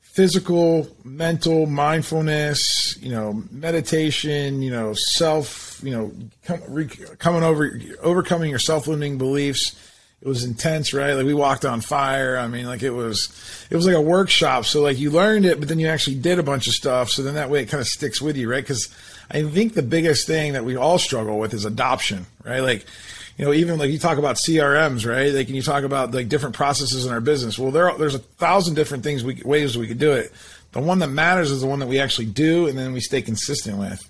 physical, mental, mindfulness, you know, meditation, you know, self, you know, come, re, coming over, overcoming your self-limiting beliefs, it was intense, right? Like we walked on fire. I mean, like it was, it was like a workshop. So like you learned it, but then you actually did a bunch of stuff. So then that way it kind of sticks with you, right? Because I think the biggest thing that we all struggle with is adoption, right? Like, you know, even like you talk about CRMs, right? Like, and you talk about like different processes in our business. Well, there, there's a thousand different things we ways we could do it. The one that matters is the one that we actually do, and then we stay consistent with.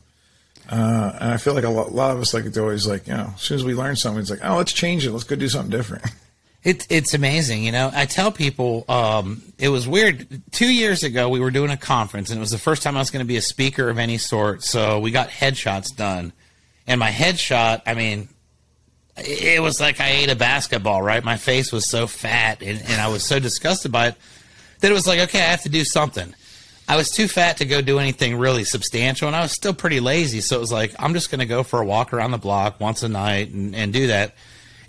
Uh, and I feel like a lot, a lot, of us like to always like, you know, as soon as we learn something, it's like, oh, let's change it. Let's go do something different. It, it's amazing. You know, I tell people um, it was weird. Two years ago, we were doing a conference, and it was the first time I was going to be a speaker of any sort. So we got headshots done. And my headshot, I mean, it was like I ate a basketball, right? My face was so fat, and, and I was so disgusted by it that it was like, okay, I have to do something. I was too fat to go do anything really substantial, and I was still pretty lazy. So it was like, I'm just going to go for a walk around the block once a night and, and do that.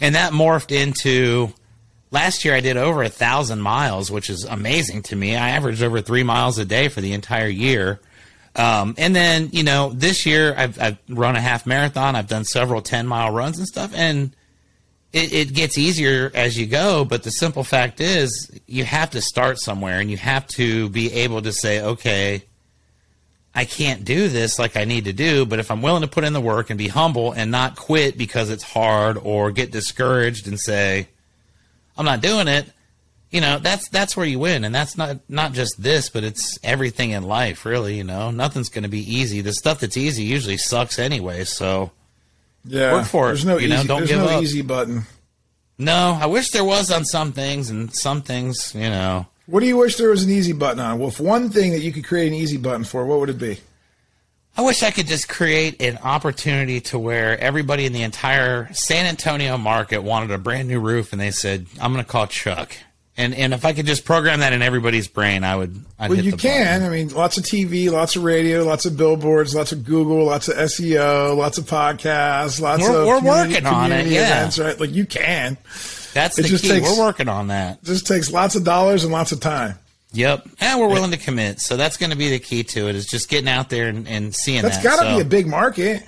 And that morphed into last year I did over a thousand miles, which is amazing to me. I averaged over three miles a day for the entire year. Um, and then, you know, this year I've, I've run a half marathon. I've done several 10 mile runs and stuff. And it, it gets easier as you go. But the simple fact is, you have to start somewhere and you have to be able to say, okay, I can't do this like I need to do, but if I'm willing to put in the work and be humble and not quit because it's hard or get discouraged and say, I'm not doing it, you know, that's that's where you win. And that's not not just this, but it's everything in life, really, you know. Nothing's gonna be easy. The stuff that's easy usually sucks anyway, so yeah, work for there's it. No you easy, know, don't there's give no up. easy button. No, I wish there was on some things and some things, you know. What do you wish there was an easy button on? Well, if one thing that you could create an easy button for, what would it be? I wish I could just create an opportunity to where everybody in the entire San Antonio market wanted a brand new roof and they said, I'm going to call Chuck. And and if I could just program that in everybody's brain, I would. I'd well, you can. button. I mean, lots of TV, lots of radio, lots of billboards, lots of Google, lots of SEO, lots of podcasts, lots We're- of we're working on it, yeah. events, right? Like you can. That's it the key. takes- We're working on that. It just takes lots of dollars and lots of time. Yep, and we're willing to commit. So that's going to be the key to it. Is just getting out there and, and seeing That's that. got to So- be a big market.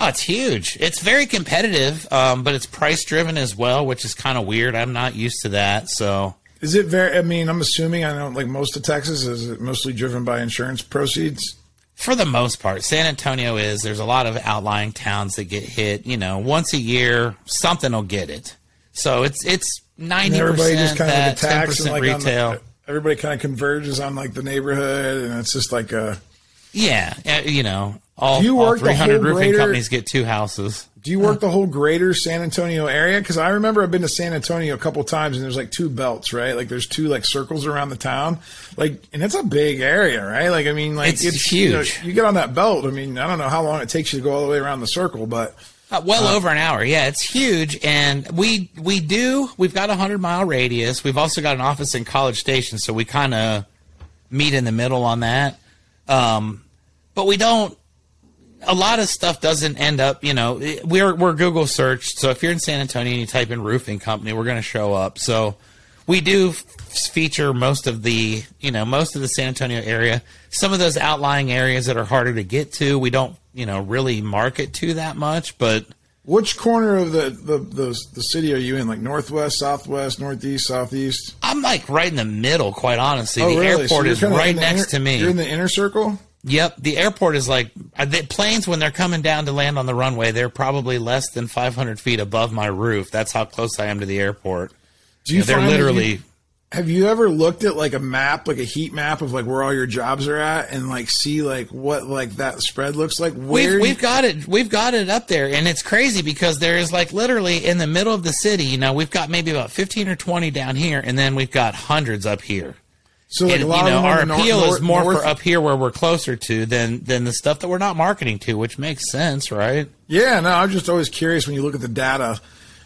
Oh, it's huge. It's very competitive, um, but it's price driven as well, which is kind of weird. I'm not used to that. So Is it very? I mean, I'm assuming. I know, like most of Texas, is it mostly driven by insurance proceeds? for the most part, San Antonio is. There's a lot of outlying towns that get hit. You know, once a year, something will get it. So it's it's ninety percent that, ten percent like retail. the, everybody kind of converges on like the neighborhood, and it's just like a. yeah, you know, all, all 300 roofing greater- companies get two houses. Do you work the whole greater San Antonio area? Because I remember I've been to San Antonio a couple times, and there's like two belts, right? Like there's two like circles around the town, like, and it's a big area, right? Like I mean, like It's you know, huge. You, get on that belt. I mean, I don't know how long it takes you to go all the way around the circle, but Uh, well over an hour. Yeah, it's huge, and we we do. We've got a hundred mile radius. We've also got an office in College Station, so we kind of meet in the middle on that. Um, but we don't. A lot of stuff doesn't end up. You know, we're we're Google searched. So if you're in San Antonio and you type in roofing company, we're going to show up. So we do f- feature most of the you know most of the San Antonio area. Some of those outlying areas that are harder to get to, we don't you know really market to that much, but. which corner of the the the, the city are you in? Like northwest, southwest, northeast, southeast? I'm like right in the middle, quite honestly. Oh, the really? Airport you're is right next inner- to me. You're in the inner circle. Yep, the airport is like uh, the planes when they're coming down to land on the runway. They're probably less than 500 feet above my roof. That's how close I am to the airport. Do you? they're that you- literally. Have you ever looked at like a map, like a heat map of like where all your jobs are at, and like see like what like that spread looks like? Where We've, we've got it. We've got it up there, and it's crazy because there is like literally in the middle of the city. You know, we've got maybe about fifteen or twenty down here, and then we've got hundreds up here. So like and a you know of our in the nor- appeal is more north- for up here where we're closer to than than the stuff that we're not marketing to, which makes sense, right? Yeah, no, I'm just always curious when you look at the data,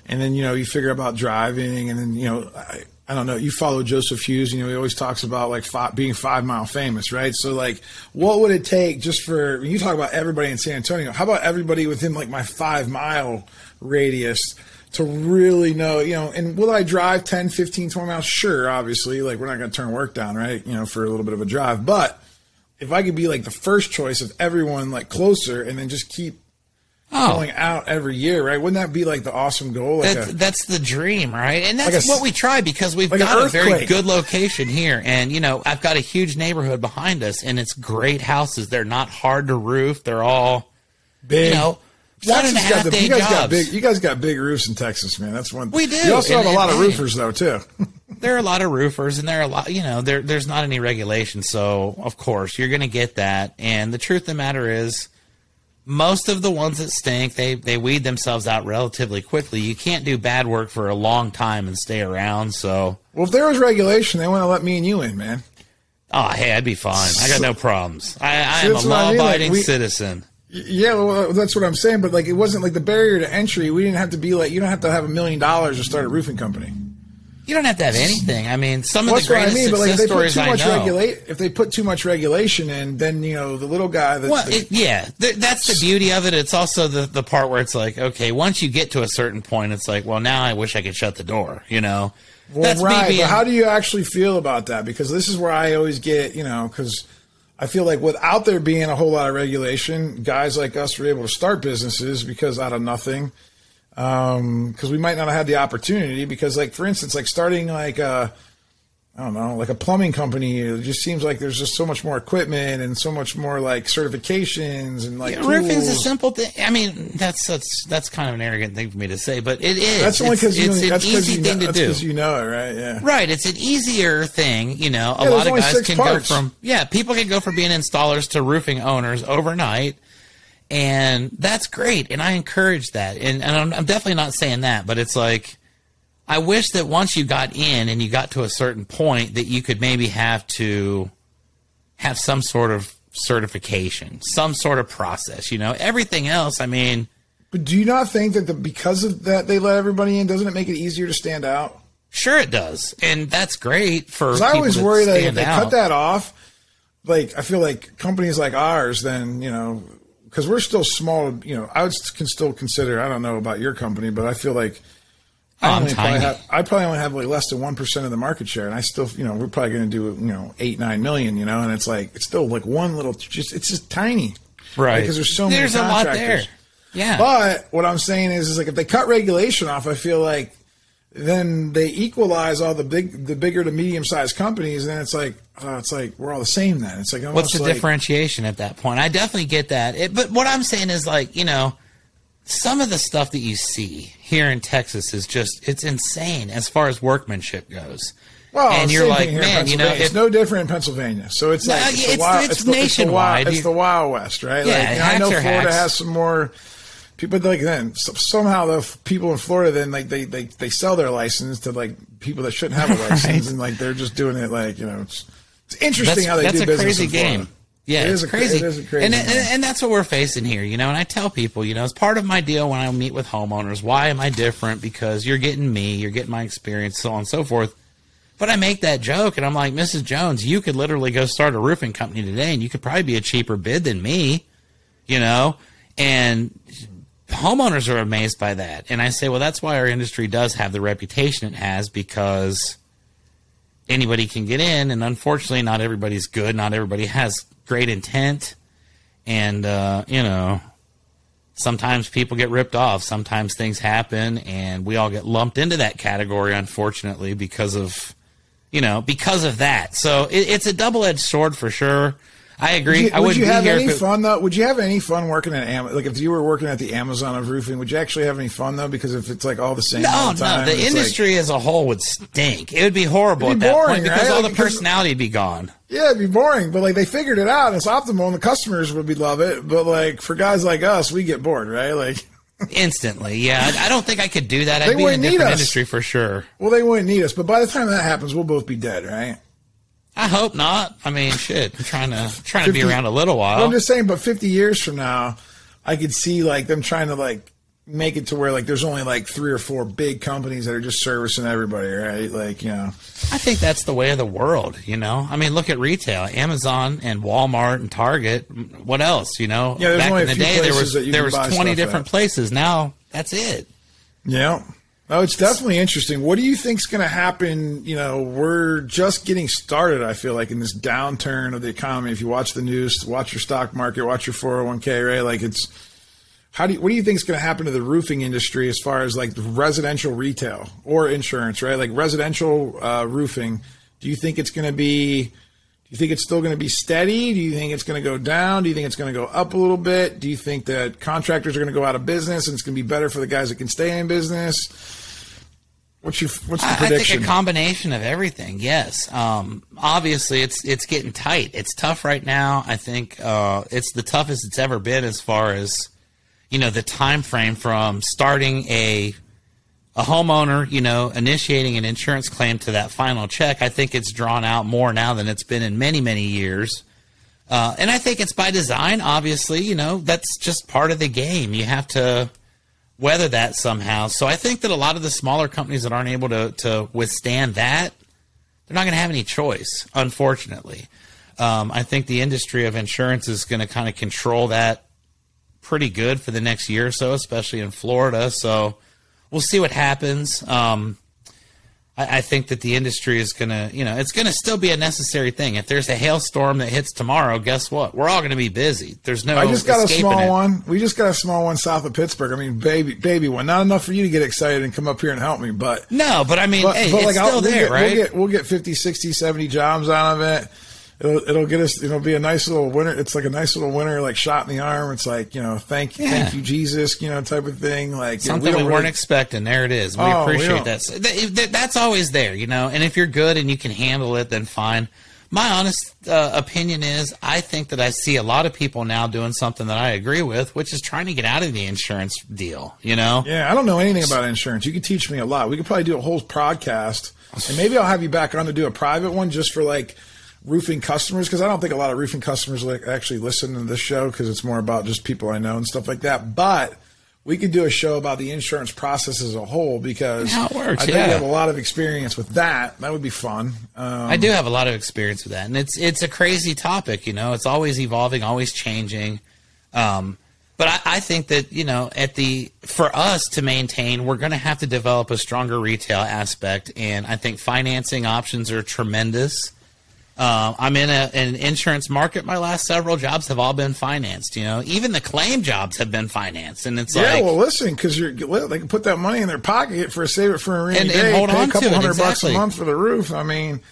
and then you know you figure about driving, and then you know I, I don't know. You follow Joseph Hughes, you know he always talks about like five, being five mile famous, right? So like, what would it take just for when you talk about everybody in San Antonio? How about everybody within like my five mile radius? To really know, you know, and will I drive 10, 15, 20 miles? Sure, obviously. Like, we're not going to turn work down, right? You know, for a little bit of a drive. But if I could be like the first choice of everyone like closer and then just keep oh. going out every year, right? Wouldn't that be like the awesome goal? Like that's, a, that's the dream, right? And that's like a, what we try because we've like got a very good location here, and you know I've got a huge neighborhood behind us, and it's great houses. They're not hard to roof. They're all big. You know, one and a half the, day you guys jobs. Got big, you guys got big roofs in Texas, man. That's one. We do. You also and, have a lot of roofers, though, too. there are a lot of roofers, and there are a lot. You know, there there's not any regulation, so of course you're going to get that. And the truth of the matter is, most of the ones that stink, they they weed themselves out relatively quickly. You can't do bad work for a long time and stay around. So, well, if there was regulation, they want to let me and you in, man. Oh, hey, I'd be fine. I got no problems. I, I am a law-abiding I mean. like, citizen. Yeah, well, that's what I'm saying. But like, it wasn't like the barrier to entry. We didn't have to be like, you don't have to have a million dollars to start a roofing company. You don't have to have anything. I mean, some of the greatest I mean, success like, stories I know. Regulate, if they put too much regulation in, then you know the little guy. That, well, it, yeah, th- that's the beauty of it. It's also the the part where it's like, okay, once you get to a certain point, it's like, well, now I wish I could shut the door. You know, well, that's right. Being, but how do you actually feel about that? Because this is where I always get, you know, because I feel like without there being a whole lot of regulation, guys like us were able to start businesses because out of nothing because um, we might not have had the opportunity. Because, like for instance, like starting like a, I don't know, like a plumbing company, it just seems like there's just so much more equipment and so much more like certifications and like yeah, roofing's a simple thing. I mean, that's that's that's kind of an arrogant thing for me to say, but it is. That's only because it's, it's an easy thing know, to do. Because you know it, right? Yeah. Right. It's an easier thing. You know, a yeah, lot of guys can parts. go from yeah, people can go from being installers to roofing owners overnight and that's great and i encourage that and, and I'm, I'm, definitely not saying that but it's like i wish that once you got in and you got to a certain point that you could maybe have to have some sort of certification some sort of process you know everything else i mean but do you not think that the, because of that they let everybody in doesn't it make it easier to stand out sure it does and that's great for i always worry that if they out. cut that off like i feel like companies like ours then you know because we're still small. You know, I would, can still consider. I don't know about your company, but I feel like I, only probably have, I probably only have like less than one percent of the market share, and I still, you know, we're probably going to do you know eight nine million. You know, and it's like it's still like one little, just it's just tiny, right? Because there's so there's many contractors. a lot there. Yeah. But what I'm saying is, is like if they cut regulation off, I feel like then they equalize all the big, the bigger to medium sized companies, and it's like, uh, it's like we're all the same. Then it's like, what's the like, differentiation at that point? I definitely get that. It, but what I'm saying is like, you know, some of the stuff that you see here in Texas is just it's insane as far as workmanship goes. Well, and you're like, man, you know, it's no different in Pennsylvania. So it's like it's, it's, the, wild, it's, it's, nationwide. The, it's, the wild, it's the Wild West, right? Yeah, like, you know, I know Florida hacks. has some more people like then somehow the people in Florida then like they, they they sell their license to like people that shouldn't have a license right. and like they're just doing it like you know it's, it's interesting that's, how they that's do a business crazy game. Yeah, it it's crazy. It a crazy and, and, and that's what we're facing here, you know. And I tell people, you know, it's part of my deal when I meet with homeowners, why am I different? Because you're getting me, you're getting my experience, so on and so forth. But I make that joke, and I'm like, Mrs. Jones, you could literally go start a roofing company today, and you could probably be a cheaper bid than me, you know. And homeowners are amazed by that. And I say, well, that's why our industry does have the reputation it has because anybody can get in. And unfortunately, not everybody's good. Not everybody has great intent. And, uh, you know, sometimes people get ripped off. Sometimes things happen. And we all get lumped into that category, unfortunately, because of, you know, because of that. So it, it's a double edged sword for sure. I agree. Would you, I would you have any fun though? Would you have any fun working at Am- like if you were working at the Amazon of roofing? Would you actually have any fun though? Because if it's like all the same, no, the time, no, the industry like, as a whole would stink. It would be horrible be at boring, that point because right? all like, the personality would be gone. Yeah, it'd be boring, but like they figured it out. It's optimal, and the customers would be love it. But like for guys like us, we get bored, right? Like. Instantly, yeah. I don't think I could do that. I'd they be in a different industry for sure. Well, they wouldn't need us, but by the time that happens, we'll both be dead, right? I hope not. I mean, shit. I'm trying to trying 50, to be around a little while. I'm just saying, but 50 years from now, I could see like them trying to like make it to where like there's only like three or four big companies that are just servicing everybody, right? Like, you know. I think that's the way of the world, you know. I mean, look at retail, Amazon and Walmart and Target. What else, you know? Yeah, Back in the day, there was there was 20 different at. places. Now that's it. Yeah. Oh, it's definitely interesting. What do you think's going to happen? You know, we're just getting started. I feel like in this downturn of the economy. If you watch the news, watch your stock market, watch your four hundred one k, right? Like it's how do you, what do you think is going to happen to the roofing industry as far as like residential retail or insurance, right? Like residential uh, roofing. Do you think it's going to be? Do you think it's still going to be steady? Do you think it's going to go down? Do you think it's going to go up a little bit? Do you think that contractors are going to go out of business and it's going to be better for the guys that can stay in business? What's your what's the prediction? I think a combination of everything. Yes, um, obviously it's it's getting tight. It's tough right now. I think uh, it's the toughest it's ever been as far as you know the time frame from starting a a homeowner, you know, initiating an insurance claim to that final check. I think it's drawn out more now than it's been in many many years. Uh, and I think it's by design. Obviously, you know that's just part of the game. You have to weather that somehow. So I think that a lot of the smaller companies that aren't able to, to withstand that, they're not going to have any choice, unfortunately. Um, I think the industry of insurance is going to kind of control that pretty good for the next year or so, especially in Florida. So we'll see what happens. Um, I, I think that the industry is going to, you know, it's going to still be a necessary thing. If there's a hailstorm that hits tomorrow, guess what? We're all going to be busy. There's no. I just got a small it. one. We just got a small one south of Pittsburgh. I mean, baby, baby one. Not enough for you to get excited and come up here and help me, but no. But I mean, but, hey, but it's like, still I'll, there, we'll get, right? We'll get, we'll get 50, 60, 70 jobs out of it it'll it'll get us. It'll be a nice little winter. It's like a nice little winter, like shot in the arm. It's like you know, thank yeah. thank you Jesus, you know, type of thing. Like something you know, we, we weren't expecting. There it is. We oh, appreciate we that. That's always there, you know. And if you're good and you can handle it, then fine. My honest uh, opinion is, I think that I see a lot of people now doing something that I agree with, which is trying to get out of the insurance deal. You know? Yeah, I don't know anything about insurance. You could teach me a lot. We could probably do a whole podcast, and maybe I'll have you back on to do a private one just for like roofing customers because I don't think a lot of roofing customers like actually listen to this show because it's more about just people I know and stuff like that. But we could do a show about the insurance process as a whole because works, I think yeah. you have a lot of experience with that. That would be fun. Um, I do have a lot of experience with that, and it's it's a crazy topic. You know, it's always evolving, always changing. Um, but I, I, think that you know, at the for us to maintain, we're going to have to develop a stronger retail aspect, and I think financing options are tremendous. Uh, I'm in a, an insurance market. My last several jobs have all been financed. You know, even the claim jobs have been financed, and it's yeah. like, well, listen, because you're well, they can put that money in their pocket for a save it for a rainy and, day, and hold pay on a couple to hundred exactly. bucks a month for the roof. I mean,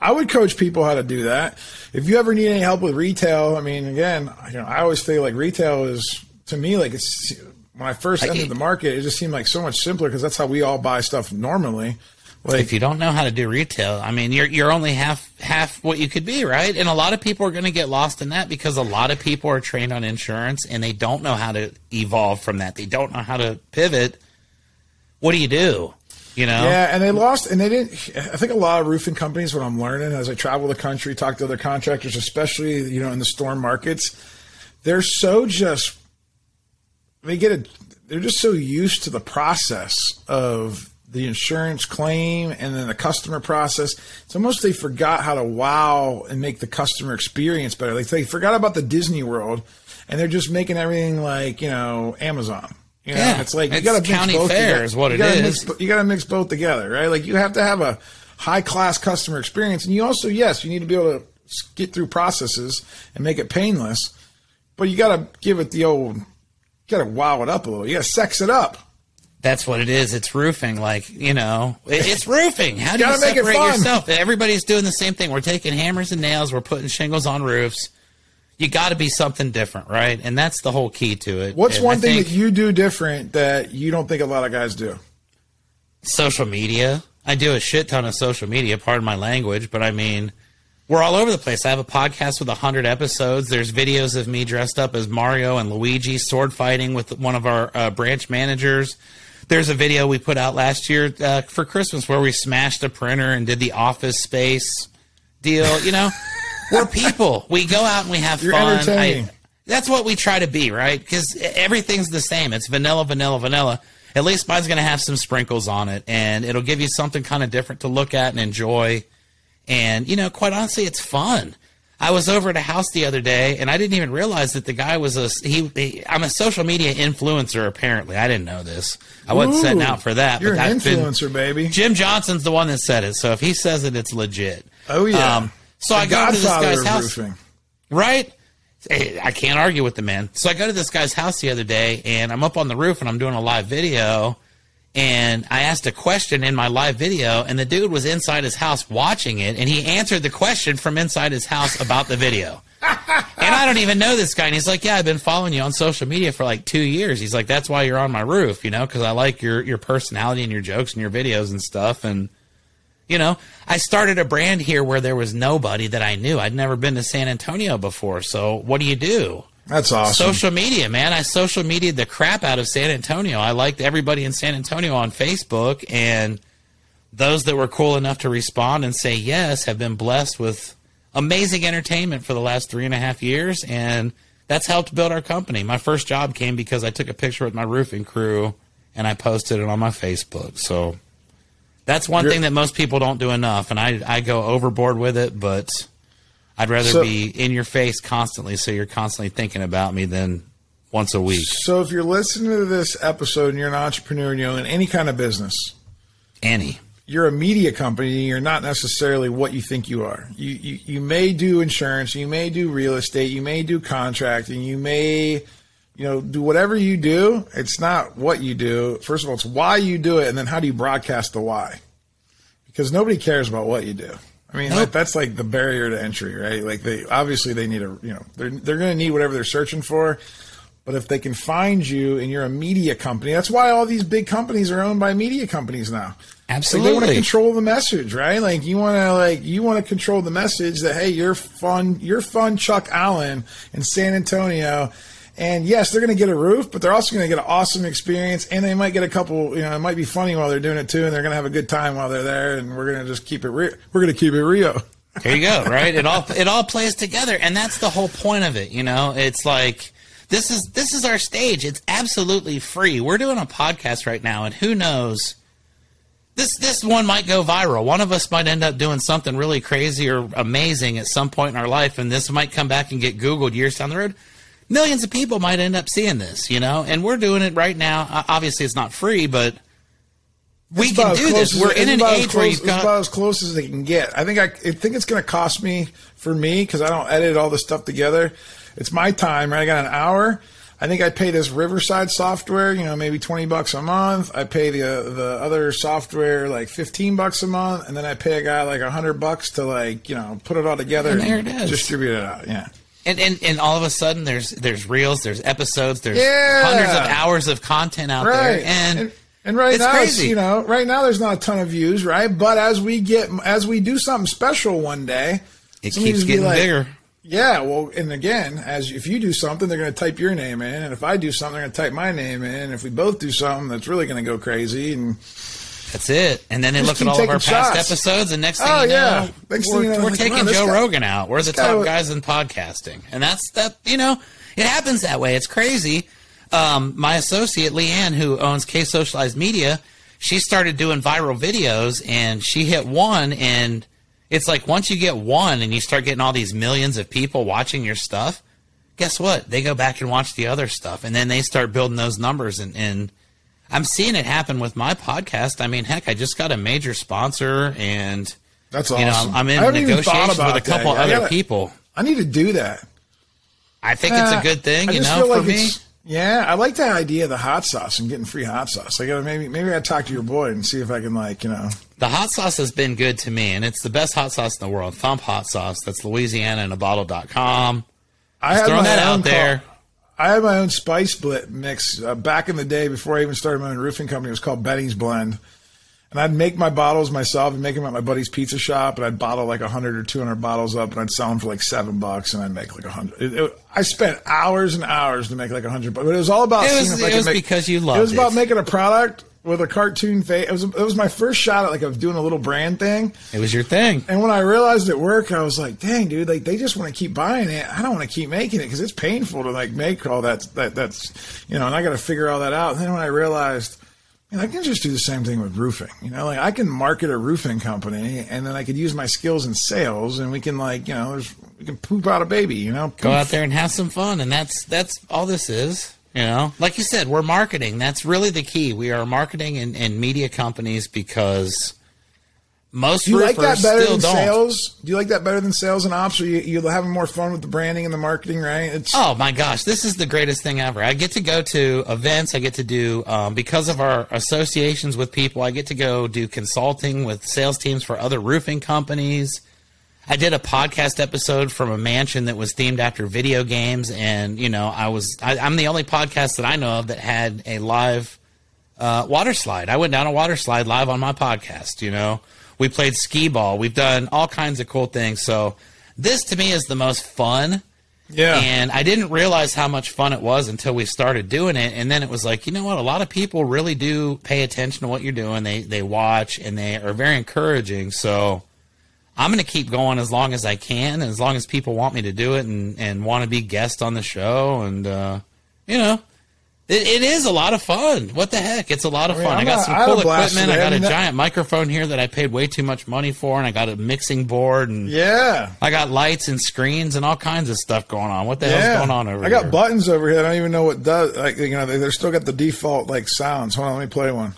I would coach people how to do that. If you ever need any help with retail, I mean, again, you know, I always feel like retail is to me like it's when I first entered the market, it just seemed like so much simpler because that's how we all buy stuff normally. Like, if you don't know how to do retail, I mean, you're you're only half half what you could be, right? And a lot of people are going to get lost in that because a lot of people are trained on insurance and they don't know how to evolve from that. They don't know how to pivot. What do you do? You know? Yeah, and they lost, and they didn't. I think a lot of roofing companies, what I'm learning as I travel the country, talk to other contractors, especially you know in the storm markets, they're so just they get it. They're just so used to the process of the insurance claim and then the customer process. It's almost they forgot how to wow and make the customer experience better. Like they forgot about the Disney World and they're just making everything like, you know, Amazon. You know, yeah, it's like you got to county both fair together. is what you it gotta is. Mix, you got to mix both together, right? Like you have to have a high class customer experience, and you also, yes, you need to be able to get through processes and make it painless, but you got to give it the old, got to wow it up a little. You got to sex it up. That's what it is. It's roofing. Like you know, it's roofing. How do you, separate yourself? Everybody's doing the same thing. We're taking hammers and nails. We're putting shingles on roofs. You got to be something different, right? And that's the whole key to it. What's and one I thing that you do different that you don't think a lot of guys do? Social media. I do a shit ton of social media. Pardon my language, but I mean, we're all over the place. I have a podcast with 100 episodes. There's videos of me dressed up as Mario and Luigi sword fighting with one of our uh, branch managers. There's a video we put out last year uh, for Christmas where we smashed a printer and did the office space deal. You know, we're people. We go out and we have You're fun. I, that's what we try to be, right? Because everything's the same. It's vanilla, vanilla, vanilla. At least mine's going to have some sprinkles on it, and it'll give you something kind of different to look at and enjoy. And you know, quite honestly, it's fun. I was over at a house the other day, and I didn't even realize that the guy was a he. he I'm a social media influencer. Apparently, I didn't know this. I wasn't Ooh, setting out for that. You're but an that's been- influencer, baby. Jim Johnson's the one that said it. So if he says it, it's legit. Oh yeah. Um, so The I go to this guy's house, roofing. right? I can't argue with the man. So I go to this guy's house the other day and I'm up on the roof and I'm doing a live video and I asked a question in my live video and the dude was inside his house watching it and he answered the question from inside his house about the video. and I don't even know this guy and he's like, "Yeah, I've been following you on social media for like 2 years." He's like, "That's why you're on my roof, you know, cuz I like your your personality and your jokes and your videos and stuff and you know, I started a brand here where there was nobody that I knew. I'd never been to San Antonio before. So what do you do? That's awesome. Social media, man. I social mediaed the crap out of San Antonio. I liked everybody in San Antonio on Facebook, and those that were cool enough to respond and say yes have been blessed with amazing entertainment for the last three and a half years, and that's helped build our company. My first job came because I took a picture with my roofing crew and I posted it on my Facebook. So that's one You're, thing that most people don't do enough, and I I go overboard with it, but I'd rather so, be in your face constantly, so you're constantly thinking about me than once a week. So if you're listening to this episode and you're an entrepreneur and you own any kind of business, any, you're a media company. You're not necessarily what you think you are. You, you you may do insurance, you may do real estate, you may do contracting, you may you know, do whatever you do. It's not what you do. First of all, it's why you do it, and then how do you broadcast the why? Because nobody cares about what you do. I mean, nope. that, that's like the barrier to entry, right? Like they obviously they need a you know they're they're going to need whatever they're searching for. But if they can find you and you're a media company, that's why all these big companies are owned by media companies now. Absolutely, like they want to control the message, right? Like you want to like you want to control the message that hey, you're fun, you're fun, Chuck Allen in San Antonio and yes, they're going to get a roof, but they're also going to get an awesome experience, and they might get a couple. You know, it might be funny while they're doing it too, and they're going to have a good time while they're there. And we're going to just keep it real. We're going to keep it Rio. There you go. Right. It all it all plays together, and that's the whole point of it. You know, it's like this is this is our stage. It's absolutely free. We're doing a podcast right now, and who knows. This this one might go viral. One of us might end up doing something really crazy or amazing at some point in our life, and this might come back and get Googled years down the road millions of people might end up seeing this, you know, and we're doing it right now. Obviously, it's not free, but we it's can do this. We're in an age close, where you've got about as close as they can get. I think I, I think it's going to cost me for me because I don't edit all this stuff together. It's my time, right? I got an hour. I think I pay this Riverside software, you know, maybe twenty bucks a month. I pay the the other software like fifteen bucks a month, and then I pay a guy like hundred bucks to like you know put it all together and, and distribute it out. Yeah. And, and and all of a sudden there's there's reels, there's episodes, there's yeah. hundreds of hours of content out right. there, and, and and right it's now, crazy. you know, right now there's not a ton of views, right? But as we get, as we do something special one day, it keeps getting like, bigger. Yeah, well, and again, as if you do something, they're going to type your name in, and if I do something, they're going to type my name in. And if we both do something, that's really going to go crazy. And that's it. And then they look at all of our past episodes, and next thing oh, you know, yeah. next we're, you know, we're like, taking Joe guy, Rogan out. We're the top guys in podcasting, and that's that. You know, it happens that way. It's crazy. Um, my associate Leanne, who owns K Socialized Media, she started doing viral videos, and she hit one, and it's like once you get one, and you start getting all these millions of people watching your stuff. Guess what? They go back and watch the other stuff, and then they start building those numbers and. and I'm seeing it happen with my podcast. I mean, heck, I just got a major sponsor, and that's awesome. You know, I'm in negotiations with a couple other gotta, people. I need to do that. I think uh, it's a good thing, you know, for like me. Yeah, I like the idea of the hot sauce and getting free hot sauce. I gotta maybe maybe I talk to your boy and see if I can like you know. The hot sauce has been good to me, and it's the best hot sauce in the world. Thump hot sauce. That's Louisiana in a bottle.com. I have throwing that out there. I had my own spice mix uh, back in the day before I even started my own roofing company. It was called Benny's Blend. And I'd make my bottles myself and make them at my buddy's pizza shop. And I'd bottle like 100 or 200 bottles up and I'd sell them for like seven bucks and I'd make like a 100. It, it, I spent hours and hours to make like a 100 bucks. But it was all about it was, it was make, because you loved it. was about making a product with a cartoon face. It was it was my first shot at like of doing a little brand thing. It was your thing. And when I realized it worked, I was like, "Dang, dude! Like they just want to keep buying it. I don't want to keep making it because it's painful to like make all that that that's you know." And I got to figure all that out. And then when I realized. I can just do the same thing with roofing. You know, like I can market a roofing company, and then I could use my skills in sales, and we can like, you know, we can poop out a baby. You know, go out there and have some fun, and that's that's all this is. You know, like you said, we're marketing. That's really the key. We are marketing and, and media companies because Most Do you like that better still than don't. sales? Do you like that better than sales and ops? Or you you having more fun with the branding and the marketing, right? It's Oh my gosh, this is the greatest thing ever. I get to go to events. I get to do, um, because of our associations with people, I get to go do consulting with sales teams for other roofing companies. I did a podcast episode from a mansion that was themed after video games. And, you know, I was, I, I'm the only podcast that I know of that had a live uh, water slide. I went down a water slide live on my podcast, you know. We played skee ball. We've done all kinds of cool things. So this to me is the most fun. yeah. And I didn't realize how much fun it was until we started doing it. And then it was like, you know what? A lot of people really do pay attention to what you're doing. They they watch and they are very encouraging. So I'm going to keep going as long as I can, as long as people want me to do it and and want to be guest on the show. And uh, you know, it, it is a lot of fun. What the heck? It's a lot of mean, fun. I I'm got some I cool equipment. I got a giant microphone here that I paid way too much money for, and I got a mixing board and. yeah. I got lights and screens and all kinds of stuff going on. What the Yeah. hell's going on over I got here? buttons over here. I don't even know what does. Like you know, they're still got the default like sounds. Hold on, let me play one.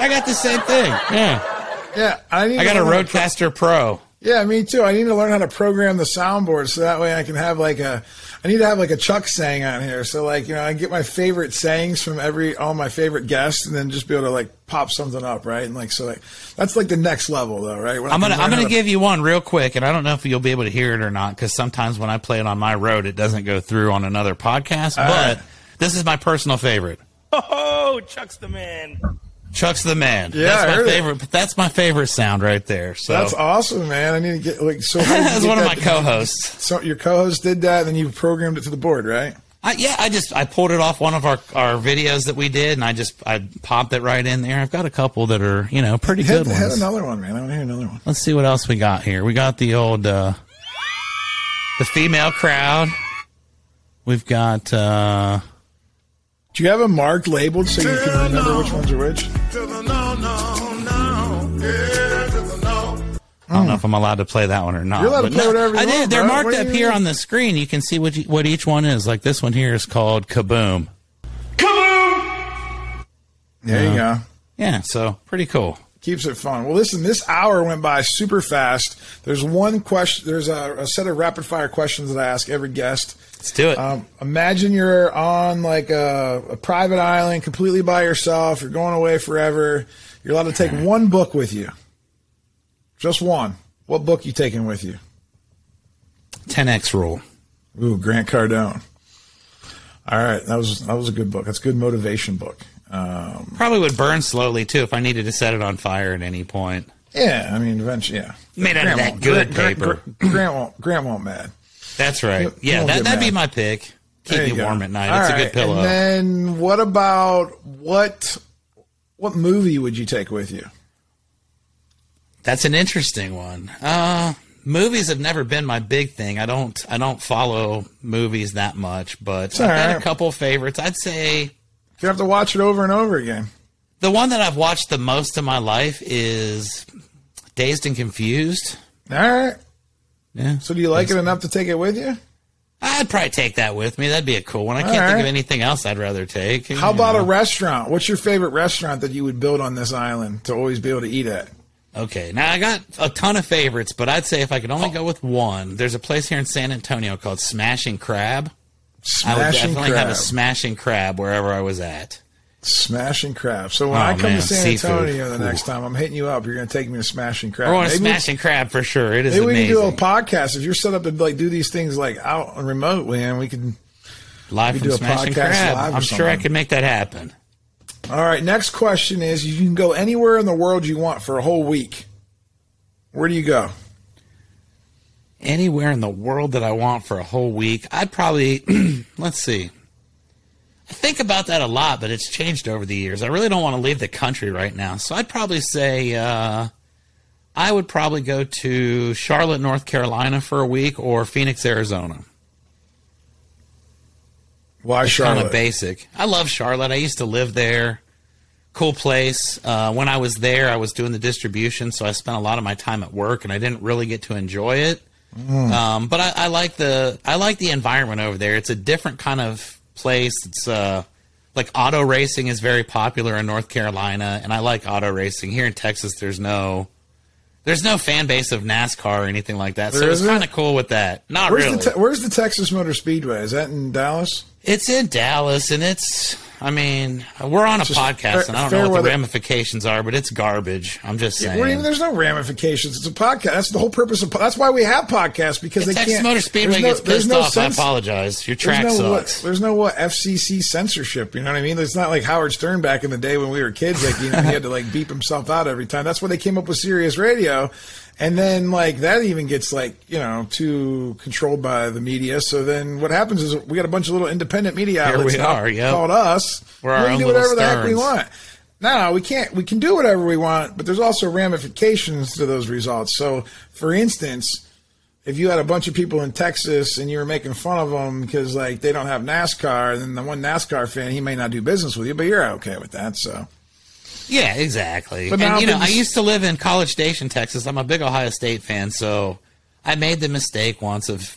I got the same thing. Yeah. Yeah, I need. I got a learn pro- RODECaster Pro. Yeah, me too. I need to learn how to program the soundboard so that way I can have like a. I need to have like a Chuck saying on here. So like you know, I get my favorite sayings from every all my favorite guests, and then just be able to like pop something up, right? And like so, like that's like the next level, though, right? When I I'm gonna I'm gonna to- give you one real quick, and I don't know if you'll be able to hear it or not because sometimes when I play it on my road, it doesn't go through on another podcast. All but right. this is my personal favorite. Oh, Chuck's the man. Chuck's the man. Yeah, that's I my heard it. favorite. That's my favorite sound right there. So That's awesome, man. I need to get like so. how that's get one of my co-hosts. So your co-host did that, and then you programmed it to the board, right? I, yeah, I just I pulled it off one of our our videos that we did, and I just I popped it right in there. I've got a couple that are you know pretty Hit, good hit ones. another one, man. I want to hear another one. Let's see what else we got here. We got the old uh the female crowd. We've got uh Do you have them marked, labeled, so you can remember which ones are which? I don't know if I'm allowed to play that one or not. You're allowed to play no, whatever you I did. want, They're bro. marked What up here mean? on the screen. You can see what you, what each one is. Like this one here is called Kaboom. Kaboom. There you go. Yeah, so pretty cool. Keeps it fun. Well, listen, this hour went by super fast. There's one question. There's a, a set of rapid fire questions that I ask every guest. Let's do it. Um, imagine you're on like a, a private island, completely by yourself. You're going away forever. You're allowed to take one book with you. Just one. What book you taking with you? 10x rule. Ooh, Grant Cardone. All right, that was that was a good book. That's a good motivation book. Um, Probably would burn slowly too if I needed to set it on fire at any point. yeah, I mean, eventually, yeah. Made out of that good Grant, paper. Grant, Grant won't. Grant won't mad. That's right. You Yeah, won't that, that'd be my pick. Keep me you go. warm at night. All it's a good pillow. And then what about what what movie would you take with you? That's an interesting one. Uh, movies have never been my big thing. I don't I don't follow movies that much, but all I've right. a couple favorites. I'd say You have to watch it over and over again. the one that I've watched the most in my life is Dazed and Confused. All right. Yeah. So do you like it enough to take it with you? I'd probably take that with me. That'd be a cool one. I can't All think of anything else I'd rather take. How about a restaurant? What's your favorite restaurant that you would build on this island to always be able to eat at? Okay, now I got a ton of favorites, but I'd say if I could only go with one, there's a place here in San Antonio called Smashing Crab. I would definitely crab. have a smashing crab wherever I was at. Smashing crab. So when Oh, I come man, to San seafood. Antonio the Ooh. next time, I'm hitting you up. You're going to take me to Smashing Crab. We're to Maybe smashing crab for sure. It is Maybe we can do a podcast if you're set up to like do these things like out remotely and remote. Man, we can. live we from do a Smashing podcast Crab. live I'm sure I could make that happen. All right. Next question is: You can go anywhere in the world you want for a whole week. Where do you go? Anywhere in the world that I want for a whole week, I'd probably let's see. I think about that a lot, but it's changed over the years. I really don't want to leave the country right now, so I'd probably say uh, I would probably go to Charlotte, North Carolina for a week, or Phoenix, Arizona. Why Kind Charlotte? of basic. I love Charlotte. I used to live there. Cool place. Uh, when I was there, I was doing the distribution, so I spent a lot of my time at work, and I didn't really get to enjoy it. Mm. Um, but I, I like the I like the environment over there. It's a different kind of place. It's uh, like auto racing is very popular in North Carolina, and I like auto racing. Here in Texas, there's no there's no fan base of NASCAR or anything like that, so it's kind of cool with that. Not Where's really. the te- Where's the Texas Motor Speedway? Is that in Dallas? It's in Dallas, and it's. I mean, we're on a Just podcast, fair- and I don't know what the ramifications are, but it's garbage. I'm just saying. Do? There's no ramifications. It's a podcast. That's the whole purpose of. That's why we have podcasts because If they Texas can't. Motor Speedway there's no- gets pissed no off. sense- I apologize. Your There's track no what, sucks. there's no what FCC censorship. You know what I mean? It's not like Howard Stern back in the day when we were kids. Like you know, he had to like beep himself out every time. That's why they came up with Sirius Radio, and then like that even gets like you know too controlled by the media. So then what happens is we got a bunch of little independent media Here outlets we are, yep. called us. We're our we can do whatever the heck we want. No, we can't. We can do whatever we want, but there's also ramifications to those results. So, for instance, if you had a bunch of people in Texas and you were making fun of them because like they don't have NASCAR, then the one NASCAR fan he may not do business with you, but you're okay with that. So Yeah, exactly. But and you know, I used to live in College Station, Texas. I'm a big Ohio State fan, so I made the mistake once of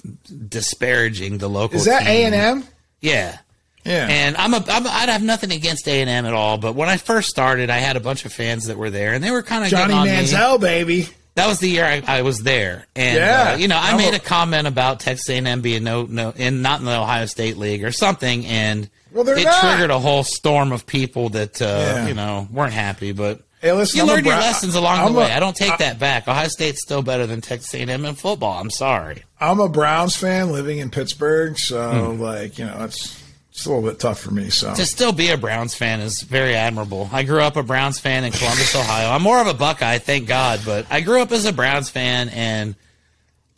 disparaging the local. is that A and M? Yeah. Yeah. And I'm a, I'm a, I'd have nothing against A and M at all, but when I first started, I had a bunch of fans that were there, and they were kind of Johnny on me. Manziel, baby. That was the year I, I was there, and Yeah. uh, you know, I I'm made a- a comment about Texas A&M being no, no, in not in the Ohio State League or something, and Well, they're it not. triggered a whole storm of people that uh, Yeah. you know weren't happy. But Hey, listen, you I'm learned your lessons along I'm the a- way. I don't take that back. Ohio State's still better than Texas A&M in football. I'm sorry. I'm a Browns fan living in Pittsburgh, so Hmm. like you know it's it's a little bit tough for me. So To still be a Browns fan is very admirable. I grew up a Browns fan in Columbus, Ohio. I'm more of a Buckeye, thank God, but I grew up as a Browns fan, and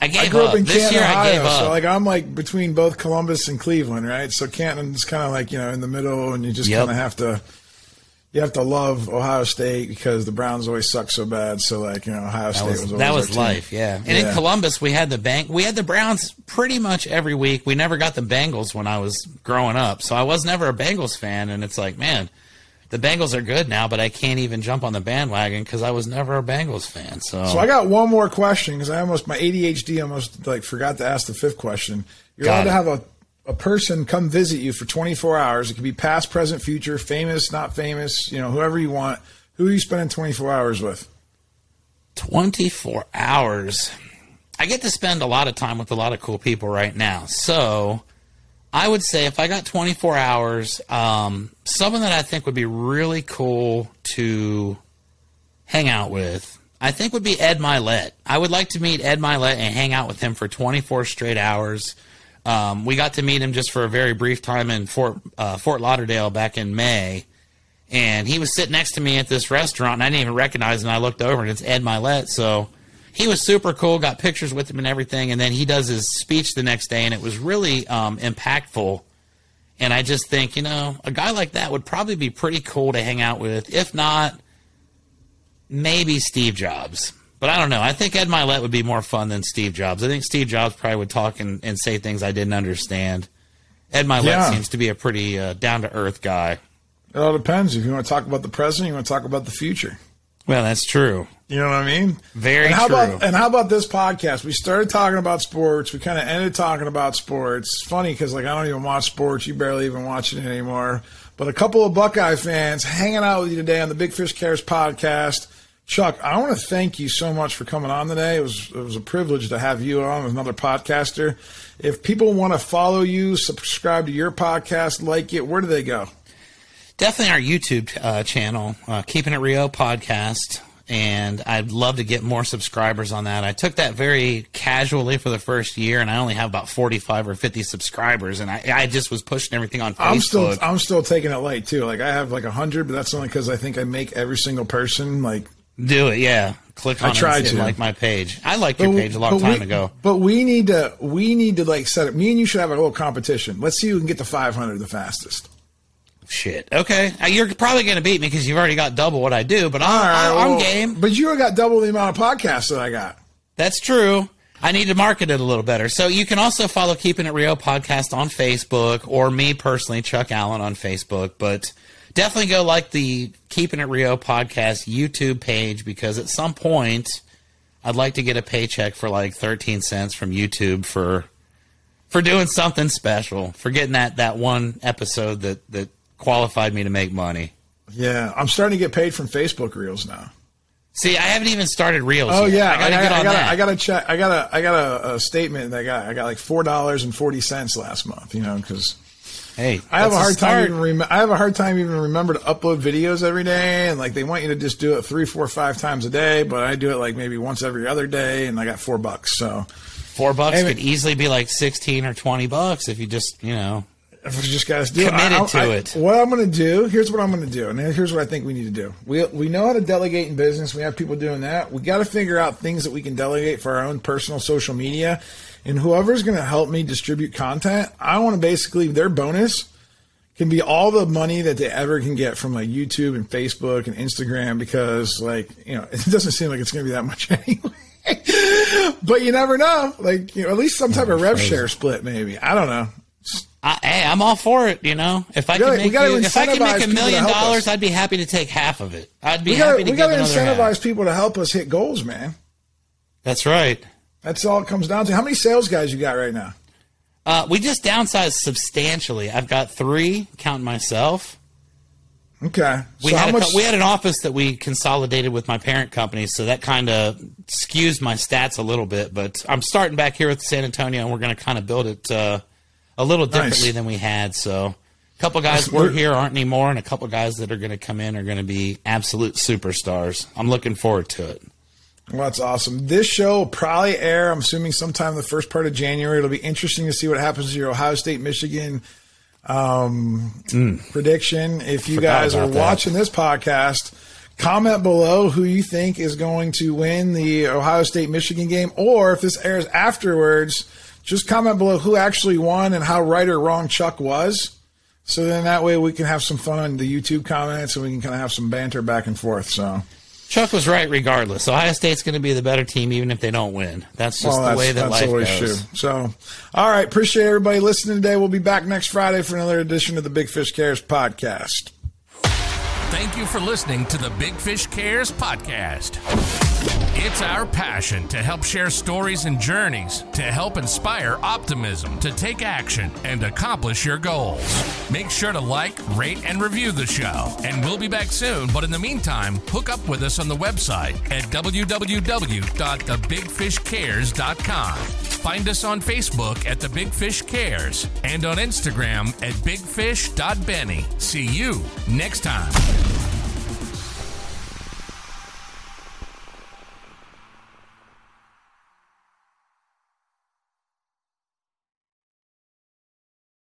I gave I grew up. up in Canton, year, Ohio, so like I'm like between both Columbus and Cleveland, right? So Canton's kind of like you know in the middle, and you just Yep. kind of have to you have to love Ohio State because the Browns always suck so bad. So like you know Ohio That State was, was, that was our team. life, yeah. And Yeah. in Columbus, we had the bank. We had the Browns pretty much every week. We never got the Bengals when I was growing up, so I was never a Bengals fan. And it's like, man, the Bengals are good now, but I can't even jump on the bandwagon because I was never a Bengals fan. So, So I got one more question because I almost my ADHD almost like forgot to ask the fifth question. You're Got allowed to have a a person come visit you for 24 hours. It could be past, present, future, famous, not famous, you know, whoever you want. Who are you spending 24 hours with? 24 hours. I get to spend a lot of time with a lot of cool people right now. So I would say if I got 24 hours, um, someone that I think would be really cool to hang out with, I think would be Ed Mylett. I would like to meet Ed Mylett and hang out with him for 24 straight hours. Um, we got to meet him just for a very brief time in Fort uh, Fort Lauderdale back in May, and he was sitting next to me at this restaurant, and I didn't even recognize him. I looked over, and it's Ed Mylett. So he was super cool. Got pictures with him and everything, and then he does his speech the next day, and it was really um, impactful. And I just think, you know, a guy like that would probably be pretty cool to hang out with. If not, maybe Steve Jobs. But I don't know. I think Ed Mylett would be more fun than Steve Jobs. I think Steve Jobs probably would talk and, and say things I didn't understand. Ed Mylett Yeah. seems to be a pretty uh, down to earth guy. It all depends. If you want to talk about the present, you want to talk about the future. Well, that's true. You know what I mean? Very and how true. About, and how about this podcast? We started talking about sports. We kind of ended talking about sports. It's funny because like I don't even watch sports. You barely even watch it anymore. But a couple of Buckeye fans hanging out with you today on the Big Fish Cares podcast. Chuck, I want to thank you so much for coming on today. It was it was a privilege to have you on as another podcaster. If people want to follow you, subscribe to your podcast, like it, where do they go? Definitely our YouTube uh, channel, uh, Keepin' It Rio podcast. And I'd love to get more subscribers on that. I took that very casually for the first year, and I only have about 45 or 50 subscribers. And I, I just was pushing everything on Facebook. I'm still I'm still taking it light too. Like I have like a hundred, but that's only because I think I make every single person like Do it, yeah. Click on I tried to. like my page. I liked your page a long time we- ago. But we need to we need to like set it. Me and you should have a little competition. Let's see who can get to 500 the fastest. Shit. Okay. Uh, You're probably going to beat me because you've already got double what I do, but I'm, right, I'm well, game. But you got double the amount of podcasts that I got. That's true. I need to market it a little better. So you can also follow Keepin' It Rio podcast on Facebook or me personally, Chuck Allen on Facebook. But definitely go like the Keepin' It Rio podcast YouTube page because at some point I'd like to get a paycheck for like 13 cents from YouTube for for doing something special, for getting that, that one episode that, that qualified me to make money. Yeah, I'm starting to get paid from Facebook Reels now. See, I haven't even started reels. Oh yet. yeah, I gotta I, get I, on gotta, that. I gotta check. I got a, I got a, a uh, statement that I got. I got like four dollars and forty cents last month. You know, because hey, I have a hard time. Even rem- I have a hard time even remember to upload videos every day, and like they want you to just do it three, four, five times a day, but I do it like maybe once every other day, and I got four bucks. So Four bucks could easily be like sixteen or twenty bucks if you just, you know. If we just guys do Committed I, to I- it. What I'm going to do here's what I'm going to do, and here's what I think we need to do. We we know how to delegate in business. We have people doing that. We got to figure out things that we can delegate for our own personal social media, and whoever's going to help me distribute content, I want to basically their bonus can be all the money that they ever can get from like YouTube and Facebook and Instagram because like you know it doesn't seem like it's going to be that much anyway. but you never know. Like you know, at least some type of rev share split, maybe. I don't know. I, hey, I'm all for it. You know, if I gotta- can make you, if I can make a million dollars, I'd be happy to take half of it. I'd be We happy got to we got to incentivize half. people to help us hit goals, man. That's right. That's all it comes down to. How many sales guys you got right now? Uh, we just downsized substantially. I've got three, counting myself. Okay, We so had a, much? we had an office that we consolidated with my parent company, so that kind of skews my stats a little bit. But I'm starting back here with San Antonio, and we're going to kind of build it uh, a little differently Nice. than we had. So, a couple guys were here aren't anymore, and a couple guys that are going to come in are going to be absolute superstars. I'm looking forward to it. well, that's awesome. This show will probably air. I'm assuming sometime the first part of January. It'll be interesting to see what happens to your Ohio State Michigan um, prediction. If you guys are that. watching this podcast, comment below who you think is going to win the Ohio State Michigan game, or if this airs afterwards, just comment below who actually won and how right or wrong Chuck was. So then that way we can have some fun on the YouTube comments and we can kind of have some banter back and forth. So Chuck was right regardless. Ohio State's going to be the better team even if they don't win. That's just Well, the way that that's life always goes. true. So, all right, appreciate everybody listening today. We'll be back next Friday for another edition of the Big Fish Cares podcast. Thank you for listening to the Big Fish Cares podcast. It's our passion to help share stories and journeys to help inspire optimism to take action and accomplish your goals. Make sure to like, rate, and review the show. And we'll be back soon, but in the meantime, hook up with us on the website at www.thebigfishcares.com. Find us on Facebook at The Big Fish Cares and on Instagram at bigfish.benny. See you next time.